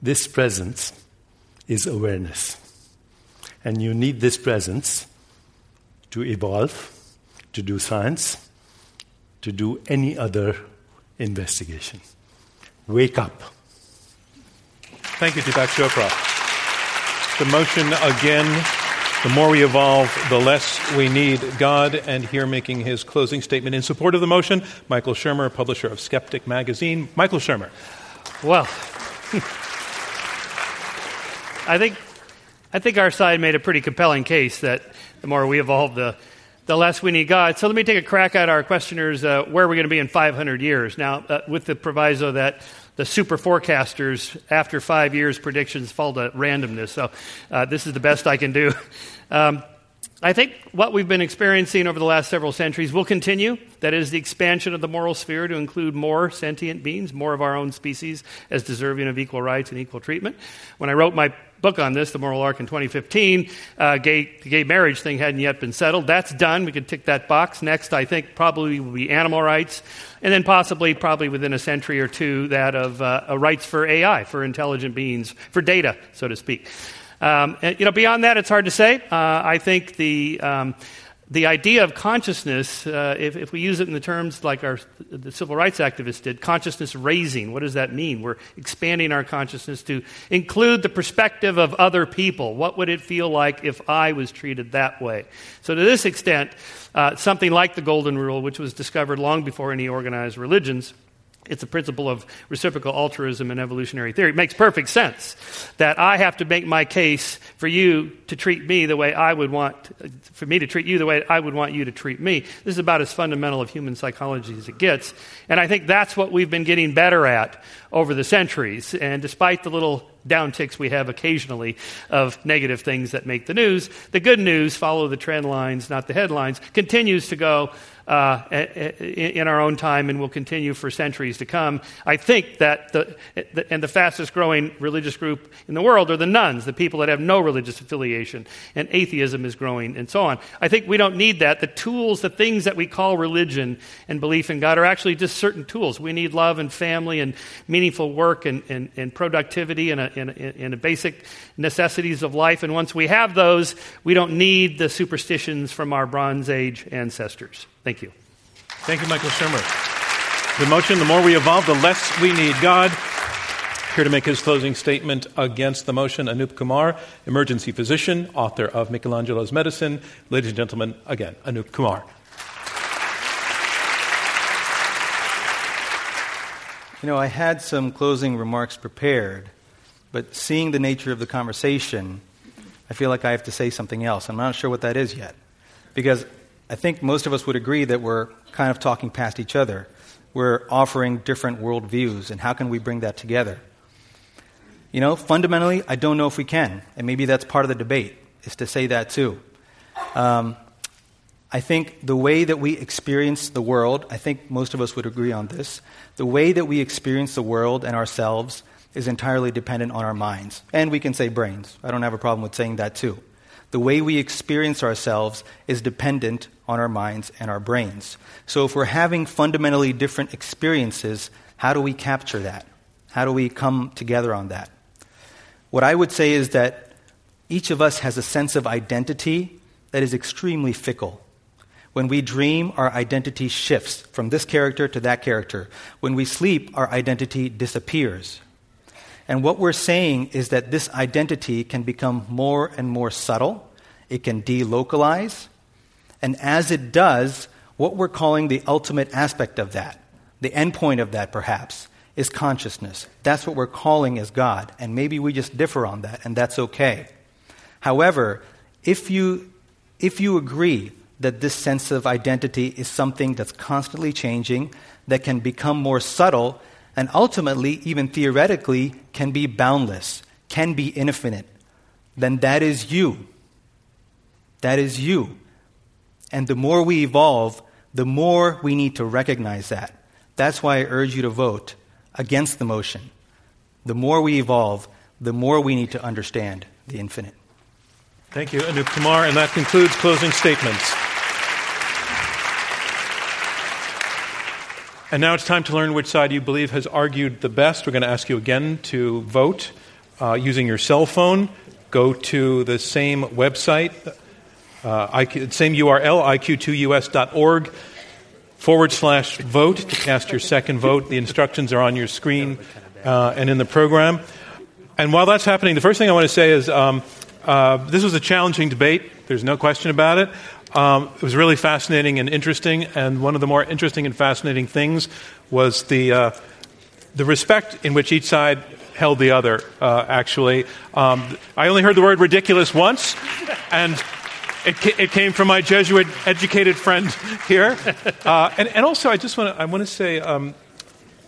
This presence is awareness. And you need this presence to evolve, to do science, to do any other investigation. Wake up. Thank you, Deepak Chopra. The motion again the more we evolve, the less we need God. And here making his closing statement in support of the motion, Michael Shermer, publisher of Skeptic magazine. Michael Shermer. Well, I think, I think our side made a pretty compelling case that the more we evolve, the, the less we need God. So let me take a crack at our questioners uh, where are we going to be in 500 years? Now, uh, with the proviso that the super forecasters, after five years, predictions fall to randomness. So uh, this is the best I can do. Um, I think what we've been experiencing over the last several centuries will continue. That is the expansion of the moral sphere to include more sentient beings, more of our own species, as deserving of equal rights and equal treatment. When I wrote my book on this, The Moral Arc, in 2015, uh, gay, the gay marriage thing hadn't yet been settled. That's done. We can tick that box. Next, I think, probably will be animal rights. And then possibly, probably within a century or two, that of uh, rights for AI, for intelligent beings, for data, so to speak. Um, and, you know, beyond that, it's hard to say. Uh, I think the um, the idea of consciousness, uh, if, if, we use it in the terms like our, the civil rights activists did, consciousness raising, what does that mean? We're expanding our consciousness to include the perspective of other people. What would it feel like if I was treated that way? So, to this extent, uh, something like the Golden Rule, which was discovered long before any organized religions, it's a principle of reciprocal altruism in evolutionary theory. It makes perfect sense that I have to make my case for you to treat me the way I would want, for me to treat you the way I would want you to treat me. This is about as fundamental of human psychology as it gets. And I think that's what we've been getting better at over the centuries. And despite the little downticks we have occasionally of negative things that make the news, the good news, follow the trend lines, not the headlines, continues to go uh, in our own time and will continue for centuries to come. I think that the, and the fastest growing religious group in the world are the nones, the people that have no religious affiliation, and atheism is growing and so on. I think we don't need that. The tools, the things that we call religion and belief in God are actually just certain tools. We need love and family and meaningful work and, and, and productivity and, a, and, and a basic necessities of life. And once we have those, we don't need the superstitions from our Bronze Age ancestors. Thank you. Thank you, Michael Shermer. The motion the more we evolve, the less we need God. Here to make his closing statement against the motion, Anoop Kumar, emergency physician, author of Michelangelo's Medicine. Ladies and gentlemen, again, Anoop Kumar. You know, I had some closing remarks prepared, but seeing the nature of the conversation, I feel like I have to say something else. I'm not sure what that is yet. Because I think most of us would agree that we're kind of talking past each other. We're offering different worldviews, and how can we bring that together? You know, fundamentally, I don't know if we can, and maybe that's part of the debate, is to say that too. Um, I think the way that we experience the world, I think most of us would agree on this, the way that we experience the world and ourselves is entirely dependent on our minds. And we can say brains. I don't have a problem with saying that too. The way we experience ourselves is dependent on our minds and our brains. So if we're having fundamentally different experiences, how do we capture that? How do we come together on that? What I would say is that each of us has a sense of identity that is extremely fickle. When we dream, our identity shifts from this character to that character. When we sleep, our identity disappears. And what we're saying is that this identity can become more and more subtle, it can delocalize, and as it does, what we're calling the ultimate aspect of that, the endpoint of that perhaps, is consciousness. That's what we're calling as God, and maybe we just differ on that, and that's okay. However, if you, if you agree that this sense of identity is something that's constantly changing, that can become more subtle, and ultimately, even theoretically, can be boundless, can be infinite, then that is you. That is you. And the more we evolve, the more we need to recognize that. That's why I urge you to vote against the motion. The more we evolve, the more we need to understand the infinite. Thank you, Anoop Kumar. And that concludes closing statements. And now it's time to learn which side you believe has argued the best. We're going to ask you again to vote uh, using your cell phone. Go to the same website, uh, IQ, same URL, iq2us.org forward slash vote to cast your second vote. The instructions are on your screen uh, and in the program. And while that's happening, the first thing I want to say is um, uh, this was a challenging debate. There's no question about it. Um, it was really fascinating and interesting, and one of the more interesting and fascinating things was the, uh, the respect in which each side held the other, uh, actually. Um, I only heard the word ridiculous once, and it, ca- it came from my Jesuit educated friend here. Uh, and, and also, I just want to I want to say, um,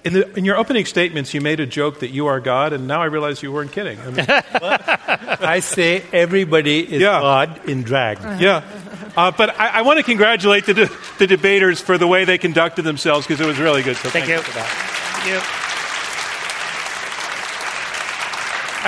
in, the, in, your opening statements, you made a joke that you are God, and now I realize you weren't kidding. I, mean, I say everybody is yeah. God in drag. Yeah. Uh, but I, I want to congratulate the, de- the debaters for the way they conducted themselves because it was really good. So thank, thank you. for that. Thank you.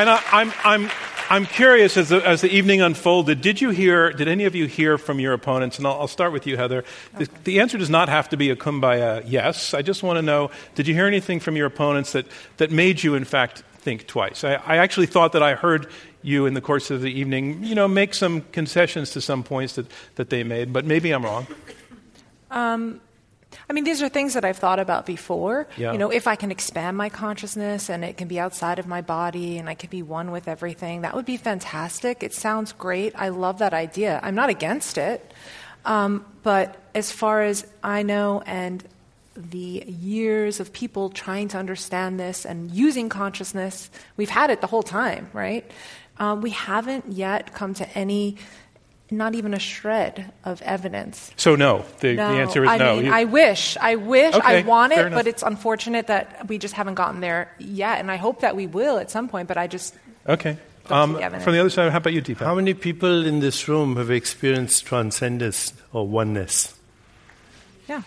And I, I'm, I'm, I'm curious as the, as the evening unfolded, did you hear, did any of you hear from your opponents? And I'll, I'll start with you, Heather. The, the, answer does not have to be a kumbaya yes. I just want to know, did you hear anything from your opponents that, that made you, in fact, think twice? I, I actually thought that I heard you in the course of the evening, you know, make some concessions to some points that, that they made, but maybe I'm wrong. Um, I mean, these are things that I've thought about before. Yeah. You know, if I can expand my consciousness and it can be outside of my body and I can be one with everything, that would be fantastic. It sounds great. I love that idea. I'm not against it. Um, but as far as I know, and the years of people trying to understand this and using consciousness, we've had it the whole time, right? Um, we haven't yet come to any, not even a shred of evidence. So, no. The, no. the answer is I no. Mean, I wish. I wish. Okay, I want it, but it's unfortunate that we just haven't gotten there yet. And I hope that we will at some point, but I just. Okay. Um, from the other side, how about you, Deepak? How many people in this room have experienced transcendence or oneness? Yeah.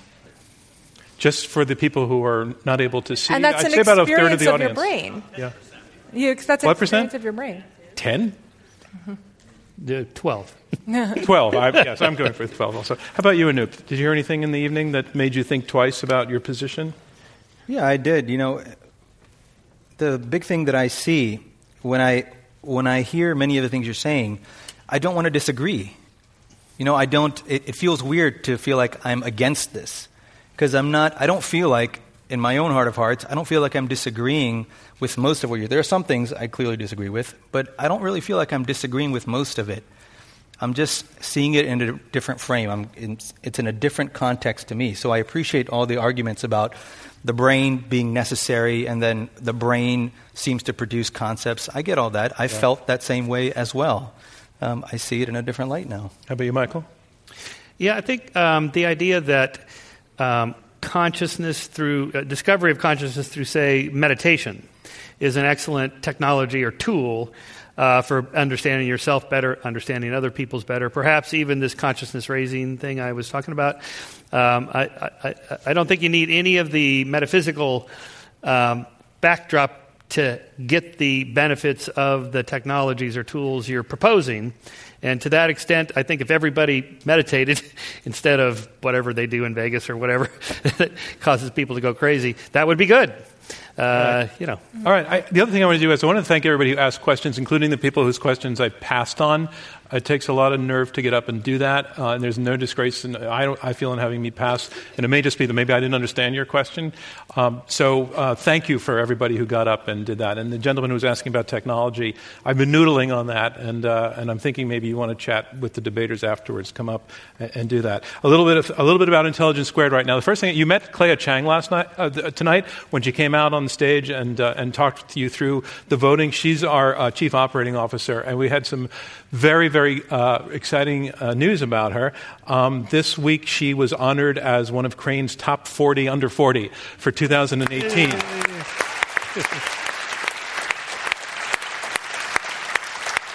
Just for the people who are not able to see. And that's I'd an say about a third experience of the of audience. your brain. Yeah. You, that's What percent? of your brain. 10? Uh, 12. 12. I, yes, I'm going for 12 also. How about you, Anoop? Did you hear anything in the evening that made you think twice about your position? Yeah, I did. You know, the big thing that I see when I when I hear many of the things you're saying, I don't want to disagree. You know, I don't. It, it feels weird to feel like I'm against this because I'm not. I don't feel like, in my own heart of hearts, I don't feel like I'm disagreeing with most of what you're. There are some things I clearly disagree with, but I don't really feel like I'm disagreeing with most of it. I'm just seeing it in a different frame. I'm in, it's in a different context to me. So I appreciate all the arguments about the brain being necessary and then the brain seems to produce concepts. I get all that. I Yeah. felt that same way as well. Um, I see it in a different light now. How about you, Michael? Yeah, I think um, the idea that um, consciousness through uh, discovery of consciousness through, say, meditation, is an excellent technology or tool uh, for understanding yourself better, understanding other people's better. Perhaps even this consciousness raising thing I was talking about. Um, I, I, I- don't think you need any of the metaphysical um, backdrop to get the benefits of the technologies or tools you're proposing. And to that extent, I think if everybody meditated instead of whatever they do in Vegas or whatever that causes people to go crazy, that would be good. Uh, you know. All right. I, the other thing I want to do is I want to thank everybody who asked questions, including the people whose questions I passed on. It takes a lot of nerve to get up and do that, uh, and there's no disgrace. In, I, I feel in having me pass, and it may just be that maybe I didn't understand your question. Um, so uh, thank you for everybody who got up and did that. And the gentleman who was asking about technology, I've been noodling on that, and uh, and I'm thinking maybe you want to chat with the debaters afterwards. Come up and, and do that. A little bit of a little bit about Intelligence Squared right now. The first thing you met Clea Chang last night uh, tonight when she came out on the stage and uh, and talked to you through the voting. She's our uh, chief operating officer, and we had some very very uh, exciting uh, news about her. Um, this week she was honored as one of Crain's top 40 under 40 for 2018.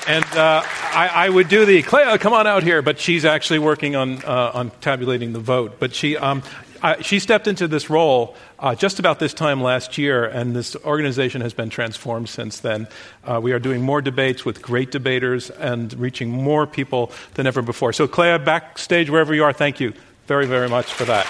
And uh, I, I would do the Clea, come on out here, but she's actually working on uh, on tabulating the vote. But she um, I, she stepped into this role uh, just about this time last year, and this organization has been transformed since then. Uh, we are doing more debates with great debaters and reaching more people than ever before. So, Clea, backstage wherever you are, thank you very very much for that.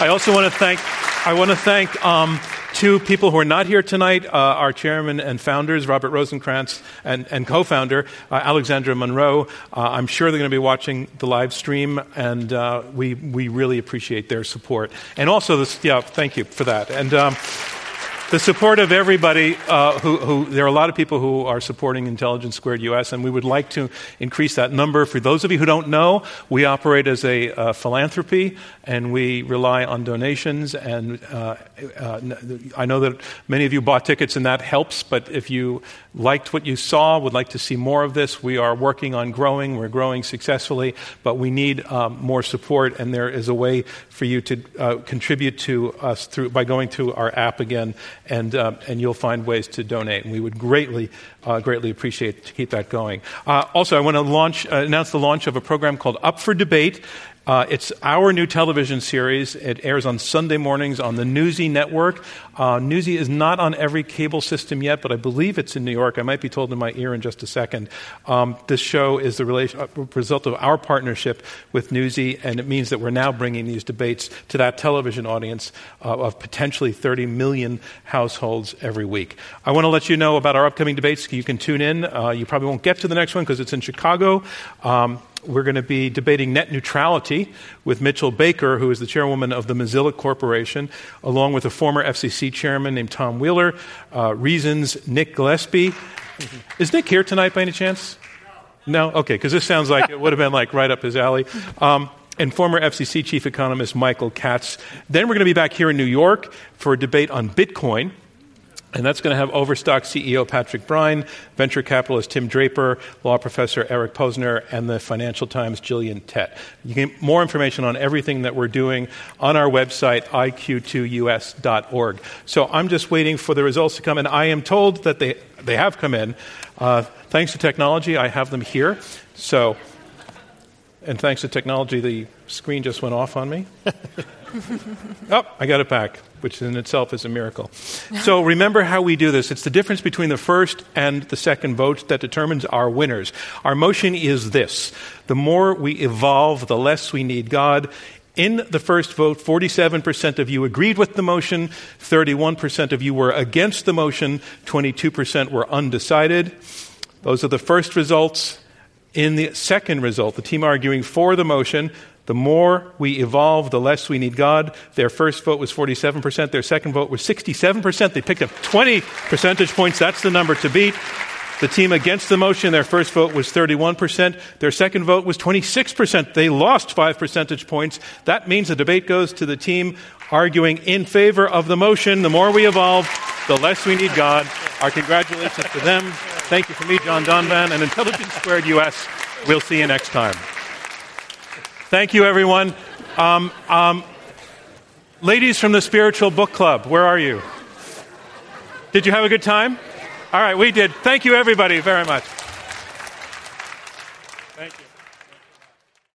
I also want to thank I want to thank um, two people who are not here tonight: uh, our chairman and founders, Robert Rosenkranz, and, and co-founder uh, Alexandra Munroe. Uh, I'm sure they're going to be watching the live stream, and uh, we we really appreciate their support. And also, this, yeah, thank you for that. And. Um, the support of everybody uh, who, who, there are a lot of people who are supporting Intelligence Squared US, and we would like to increase that number. For those of you who don't know, we operate as a uh, philanthropy, and we rely on donations. And uh, uh, I know that many of you bought tickets, and that helps. But if you liked what you saw, would like to see more of this, we are working on growing. We're growing successfully, but we need um, more support, and there is a way for you to uh, contribute to us through by going to our app again and, uh, and you'll find ways to donate. And we would greatly, uh, greatly appreciate to keep that going. Uh, also, I want to launch, uh, announce the launch of a program called Up for Debate. Uh, it's our new television series. It airs on Sunday mornings on the Newsy network. Uh, Newsy is not on every cable system yet, but I believe it's in New York. I might be told in my ear in just a second. Um, this show is the relation, uh, result of our partnership with Newsy, and it means that we're now bringing these debates to that television audience uh, of potentially 30 million households every week. I want to let you know about our upcoming debates. You can tune in. Uh, you probably won't get to the next one because it's in Chicago. Um, we're going to be debating net neutrality with Mitchell Baker, who is the chairwoman of the Mozilla Corporation, along with a former FCC chairman named Tom Wheeler. Uh, Reason's, Nick Gillespie. Is Nick here tonight by any chance? No? Okay, because this sounds like it would have been like right up his alley. Um, and former FCC chief economist Michael Katz. Then we're going to be back here in New York for a debate on Bitcoin. And that's going to have Overstock CEO Patrick Byrne, venture capitalist Tim Draper, law professor Eric Posner, and the Financial Times Gillian Tett. You can get more information on everything that we're doing on our website, iq2us.org. So I'm just waiting for the results to come, and I am told that they, they have come in. Uh, thanks to technology, I have them here. So, and thanks to technology, the screen just went off on me. oh, I got it back, which in itself is a miracle. So remember how we do this. It's the difference between the first and the second vote that determines our winners. Our motion is this the more we evolve, the less we need God. In the first vote, 47% of you agreed with the motion, 31% of you were against the motion, 22% were undecided. Those are the first results. In the second result, the team arguing for the motion, the more we evolve, the less we need God. Their first vote was 47%. Their second vote was 67%. They picked up 20 percentage points. That's the number to beat. The team against the motion, their first vote was 31%. Their second vote was 26%. They lost five percentage points. That means the debate goes to the team arguing in favor of the motion. The more we evolve, the less we need God. Our congratulations to them. Thank you from me, John Donvan, and Intelligence Squared US. We'll see you next time. Thank you, everyone. Um, um, ladies from the Spiritual Book Club, where are you? Did you have a good time? All right, we did. Thank you, everybody, very much.